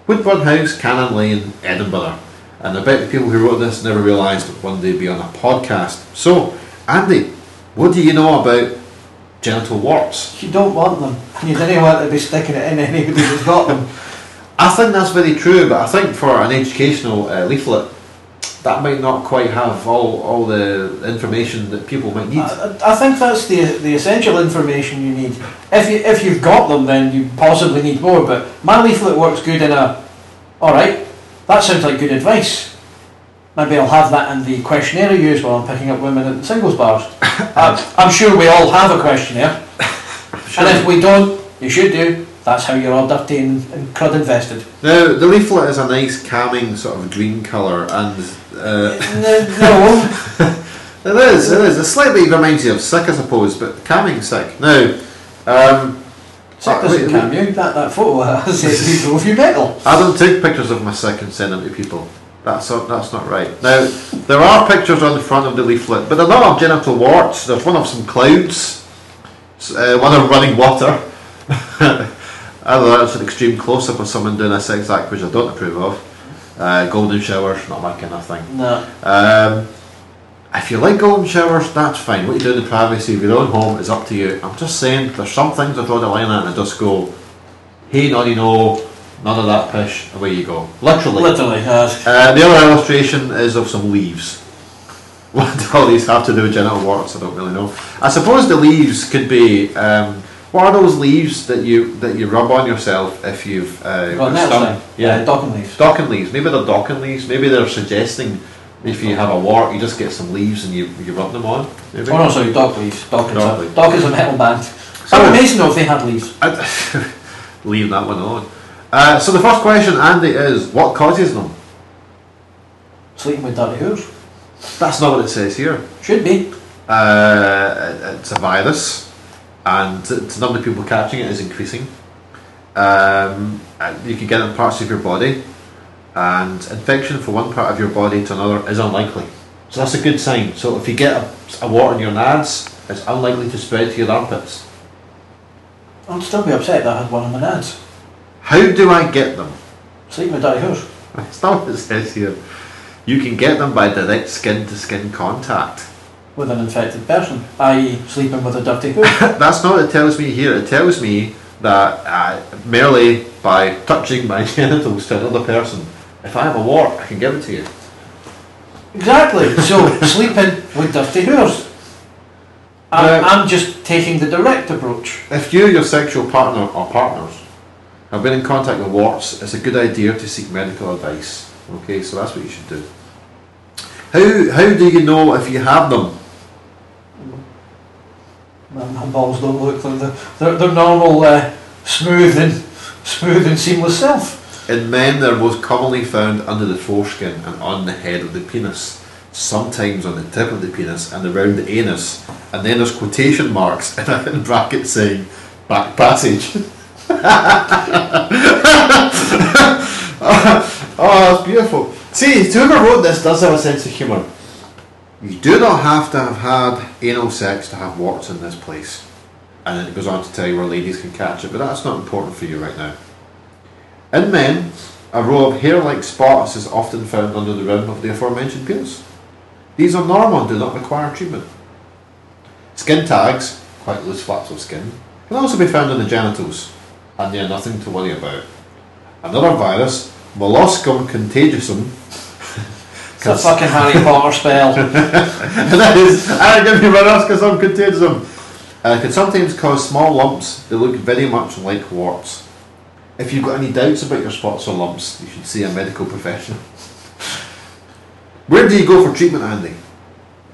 Speaker 1: Woodburn House, Canaan Lane, Edinburgh. And I bet the people who wrote this never realised that one day be on a podcast. So, Andy, what do you know about genital warts?
Speaker 2: You don't want them. and You didn't want to be sticking it in anybody that's got them. [LAUGHS]
Speaker 1: I think that's very true, but I think for an educational uh, leaflet, that might not quite have all, all the information that people might need.
Speaker 2: I, I think that's the the essential information you need. If you if you've got them, then you possibly need more. But my leaflet works good in a. All right, that sounds like good advice. Maybe I'll have that in the questionnaire I use while I'm picking up women at the singles bars. [LAUGHS] uh, I'm sure we all have a questionnaire, [LAUGHS] and if we don't, you should do. That's how you're all dirty and, and crud invested.
Speaker 1: Now, the leaflet is a nice, calming sort of green colour, and uh,
Speaker 2: no, [LAUGHS]
Speaker 1: It is, it is. It slightly reminds you of sick, I suppose, but calming sick. Now, um,
Speaker 2: sick
Speaker 1: uh,
Speaker 2: doesn't
Speaker 1: wait,
Speaker 2: calm you. That that photo has it drove you mental.
Speaker 1: I don't take pictures of my sick and send them to people. That's not, that's not right. Now, there are pictures on the front of the leaflet, but they're not of genital warts. There's one of some clouds, uh, one of running water. [LAUGHS] I don't know, that's an extreme close-up of someone doing a sex act, which I don't approve of. Uh, golden showers, not my kind of thing.
Speaker 2: No.
Speaker 1: Um, if you like golden showers, that's fine. What you do in the privacy of your own home is up to you. I'm just saying, there's some things I draw the line at and I just go, hey, noddy, no, none of that pish, away you go. Literally.
Speaker 2: Literally, yes.
Speaker 1: Uh, the other illustration is of some leaves. [LAUGHS] What do all these have to do with genital warts? I don't really know. I suppose the leaves could be. Um, what are those leaves that you that you rub on yourself if you've uh,
Speaker 2: Well,
Speaker 1: got
Speaker 2: next
Speaker 1: stung?
Speaker 2: time.
Speaker 1: Yeah,
Speaker 2: docking leaves.
Speaker 1: Docking leaves. Maybe they're docking leaves. Maybe they're suggesting if you have a wart, you just get some leaves and you, you rub them on. Maybe.
Speaker 2: Oh no, sorry, dock leaves. Dock is,
Speaker 1: Dock
Speaker 2: a,
Speaker 1: leaves.
Speaker 2: dock is a metal band.
Speaker 1: So-
Speaker 2: That'd be amazing though if they had leaves. [LAUGHS]
Speaker 1: I- leave that one on. Uh, so the first question, Andy, is what causes them?
Speaker 2: Sleeping with dirty hooves.
Speaker 1: That's not what it says here.
Speaker 2: Should be.
Speaker 1: Uh, it's a virus, and the number of people catching it is increasing. Um, and you can get it in parts of your body, and infection from one part of your body to another is unlikely. So that's a good sign. So if you get a, a wart on your nads, it's unlikely to spread to your armpits.
Speaker 2: I'd still be upset that I had one on my nads.
Speaker 1: How do I get them?
Speaker 2: Sleeping with dirty hooves. [LAUGHS]
Speaker 1: That's not what it says here. You can get them by direct skin to skin contact.
Speaker 2: With an infected person, i.e., sleeping with a dirty [LAUGHS] hoof.
Speaker 1: That's not what it tells me here. It tells me that uh, merely by touching my [LAUGHS] genitals to another person, if I have a wart, I can give it to you.
Speaker 2: exactly. So, sleeping with dirty hooves. I'm, I'm just taking the direct approach.
Speaker 1: If you, your sexual partner or partners, have been in contact with warts, it's a good idea to seek medical advice. Okay, so that's what you should do. How, how do you know if you have them?
Speaker 2: My, my balls don't look like the, their, their normal uh, smooth and smooth and seamless self.
Speaker 1: In men, they're most commonly found under the foreskin and on the head of the penis, sometimes on the tip of the penis and around the anus, and then there's quotation marks in [LAUGHS] brackets saying back passage. [LAUGHS] [LAUGHS] oh, that's beautiful. See, whoever wrote this does have a sense of humour. You do not have to have had anal sex to have warts in this place. And then it goes on to tell you where ladies can catch it, but that's not important for you right now. In men, a row of hair-like spots is often found under the rim of the aforementioned penis. These are normal and do not require treatment. Skin tags, quite loose flaps of skin, can also be found in the genitals, and they are nothing to worry about. Another virus, Molluscum contagiosum,
Speaker 2: It's a fucking Harry Potter spell.
Speaker 1: and [LAUGHS] that is, I give you Molluscum contagiosum, uh, can sometimes cause small lumps that look very much like warts. If you've got any doubts about your spots or lumps, you should see a medical professional. Where do you go for treatment, Andy?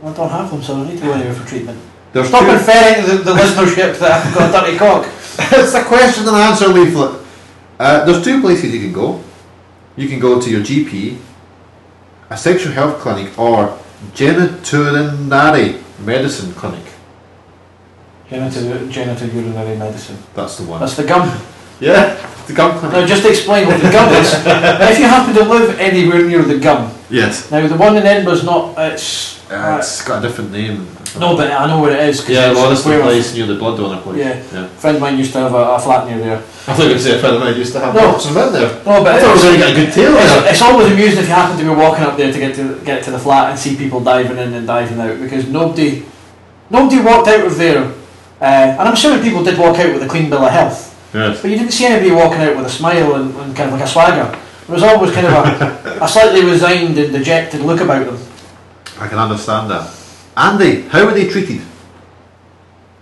Speaker 2: I don't have them, so I don't need to go anywhere for treatment.
Speaker 1: There's
Speaker 2: Stop
Speaker 1: two-
Speaker 2: inferring the, the listenership that I've got a dirty cock. [LAUGHS]
Speaker 1: it's a question and answer leaflet. Uh, there's two places you can go. You can go to your GP, a sexual health clinic, or genitourinary medicine clinic.
Speaker 2: Genital, genital urinary medicine.
Speaker 1: That's the one.
Speaker 2: That's the gum.
Speaker 1: yeah, the gum clinic.
Speaker 2: Now, just to explain what the gum is. [LAUGHS] if you happen to live anywhere near the gum,
Speaker 1: Yes.
Speaker 2: now the one in Edinburgh's not. It's.
Speaker 1: Uh, it's got a different name.
Speaker 2: no, but I know where it is. 'cause
Speaker 1: Yeah,
Speaker 2: it's
Speaker 1: well, that's the
Speaker 2: where
Speaker 1: place near the blood donor place.
Speaker 2: Yeah.
Speaker 1: yeah.
Speaker 2: Friend of mine used to have a, a flat near there.
Speaker 1: I thought you were say a friend of mine used to have
Speaker 2: No.
Speaker 1: lots of men there.
Speaker 2: No, but
Speaker 1: I thought I was
Speaker 2: it's,
Speaker 1: going to get a good tale
Speaker 2: it's, it's always amusing if you happen to be walking up there to get to get to the flat and see people diving in and diving out because nobody nobody walked out of there. Uh, and I'm assuming people did walk out with a clean bill of health.
Speaker 1: Yes.
Speaker 2: But you didn't see anybody walking out with a smile and, and kind of like a swagger. There was always kind of a, [LAUGHS] a slightly resigned and dejected look about them.
Speaker 1: I can understand that. Andy, how were they treated?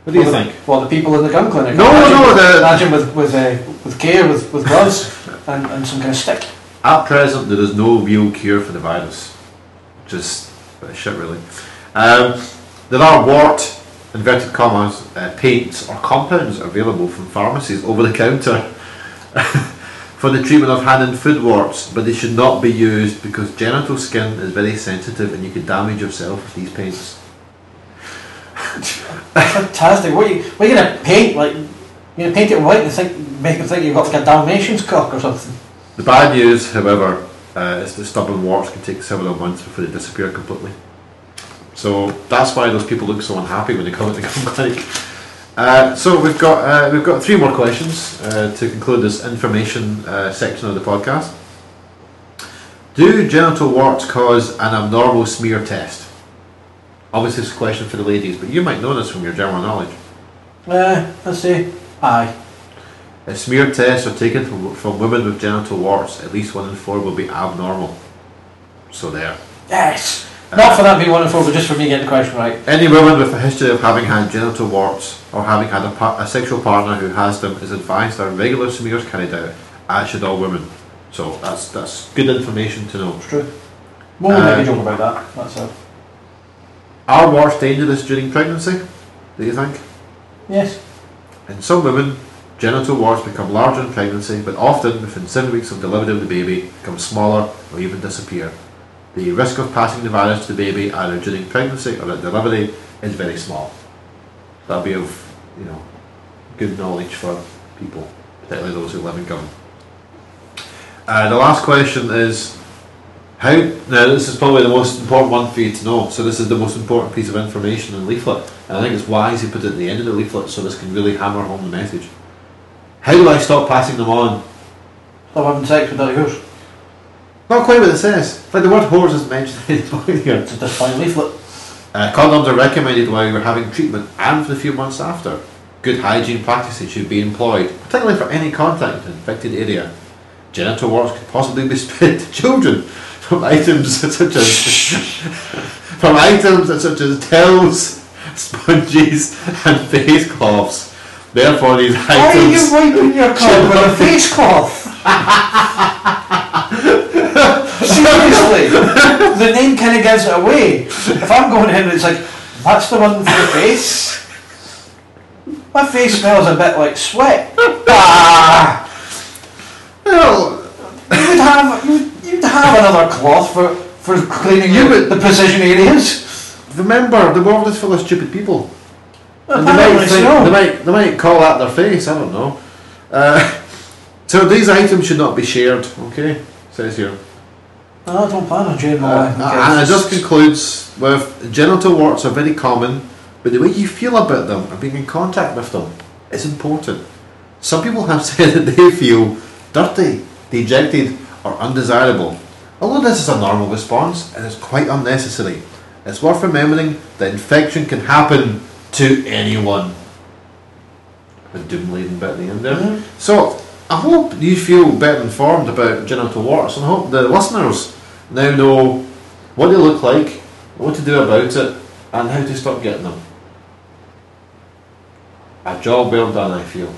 Speaker 1: What do you
Speaker 2: Well, the-
Speaker 1: think?
Speaker 2: Well, the people in the gum clinic.
Speaker 1: No,
Speaker 2: imagine,
Speaker 1: no, the-
Speaker 2: imagine with with uh, with care, with, with gloves and, and some kind of stick.
Speaker 1: At present, there is no real cure for the virus. Just a bit of shit, really. Um, there are wart, inverted commas, uh, paints or compounds available from pharmacies over the counter [LAUGHS] for the treatment of hand and foot warts, but they should not be used because genital skin is very sensitive and you could damage yourself with these paints.
Speaker 2: Fantastic. What are you what are you gonna paint? Like you gonna paint it white and think make them think you've got like a Dalmatian's cock or something?
Speaker 1: The bad news, however, uh, is that stubborn warts can take several months before they disappear completely. So that's why those people look so unhappy when they come into the clinic. Uh, so we've got uh, we've got three more questions uh, to conclude this information uh, section of the podcast. Do genital warts cause an abnormal smear test? Obviously, it's a question for the ladies, but you might know this from your general knowledge.
Speaker 2: Uh, let's see. Aye.
Speaker 1: If smear tests are taken from, from women with genital warts, at least one in four will be abnormal. So there.
Speaker 2: Yes. Not for that being wonderful, but just for me getting the question right.
Speaker 1: Any woman with a history of having had genital warts or having had a, pa- a sexual partner who has them is advised that regular smears carried out, as should all women. So that's that's good information to know.
Speaker 2: It's true. More will make a joke about that. That's all.
Speaker 1: Are warts dangerous during pregnancy? Do you think?
Speaker 2: Yes.
Speaker 1: In some women, genital warts become larger in pregnancy, but often within seven weeks of delivery of the baby, become smaller or even disappear. The risk of passing the virus to the baby either during pregnancy or at delivery is very small. That'll be of you know good knowledge for people, particularly those who live in government. Uh, the last question is how. Now, this is probably the most important one for you to know. So, this is the most important piece of information in the leaflet, and I think it's wise he put it at the end of the leaflet so this can really hammer home the message. How do I stop passing them on?
Speaker 2: Stop having sex with dirty horse.
Speaker 1: Not quite what it says. Like the word horse is mentioned [LAUGHS] in the point here.
Speaker 2: It's a disappointing leaflet.
Speaker 1: Uh, condoms are recommended while you're having treatment and for the few months after. Good hygiene practices should be employed, particularly for any contact with an infected area. Genital warts could possibly be [LAUGHS] spread to children from items [LAUGHS] such as from items such as towels, sponges, and face cloths. Therefore, these
Speaker 2: Why are you wiping your cock with a face cloth? Seriously, the name kind of gives it away. If I'm going in, it's like that's the one for the face. My face smells a bit like sweat. Ah,
Speaker 1: Well,
Speaker 2: you would have you you'd have another cloth for for cleaning
Speaker 1: You would-
Speaker 2: the precision areas.
Speaker 1: remember, the world is full of stupid people. And they might, think, they might they might call that their face. I don't know. Uh, [LAUGHS] so these items should not be shared. Okay, says here.
Speaker 2: No, I don't plan on doing
Speaker 1: Uh, and it just concludes with genital warts are very common, but the way you feel about them and being in contact with them is important. Some people have [LAUGHS] said that they feel dirty, dejected, or undesirable. Although this is a normal response, and it is quite unnecessary. It's worth remembering that infection can happen to anyone. A doom laden bit at the end there.
Speaker 2: Mhm.
Speaker 1: So, I hope you feel better informed about genital warts, and I hope the listeners now know what they look like, what to do about it, and how to stop getting them. A job well done, I feel.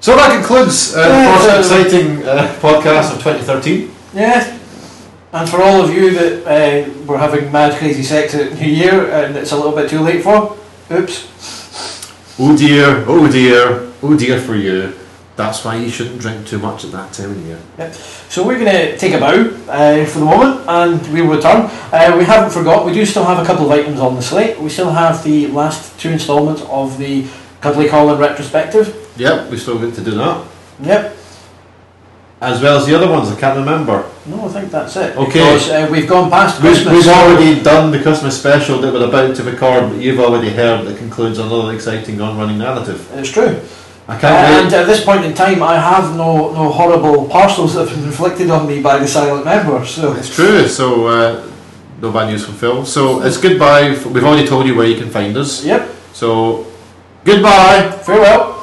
Speaker 1: So that concludes uh,
Speaker 2: Yeah,
Speaker 1: the first exciting uh, podcast of 2013.
Speaker 2: Yeah. And for all of you that uh, were having mad crazy sex at New Year and it's a little bit too late for, oops.
Speaker 1: Oh dear, oh dear, oh dear for you. That's why you shouldn't drink too much at that time of year. Yep.
Speaker 2: So we're going to take a bow uh, for the moment and we will return. Uh, we haven't forgot, we do still have a couple of items on the slate. We still have the last two instalments of the Cuddly Colin retrospective.
Speaker 1: Yep, we still get to do that.
Speaker 2: Yep.
Speaker 1: As well as the other ones, I can't remember.
Speaker 2: No, I think that's it.
Speaker 1: Okay.
Speaker 2: Because uh, we've gone past
Speaker 1: We've,
Speaker 2: Christmas.
Speaker 1: we've already done the Christmas special that we're about to record, but you've already heard that concludes another exciting on-running narrative.
Speaker 2: It's true.
Speaker 1: I
Speaker 2: Uh,
Speaker 1: can't
Speaker 2: and at this point in time, I have no, no horrible parcels that have been inflicted on me by the silent member. So
Speaker 1: It's true, so uh, no bad news from Phil. So it's goodbye. We've already told you where you can find us.
Speaker 2: Yep.
Speaker 1: So goodbye.
Speaker 2: Farewell.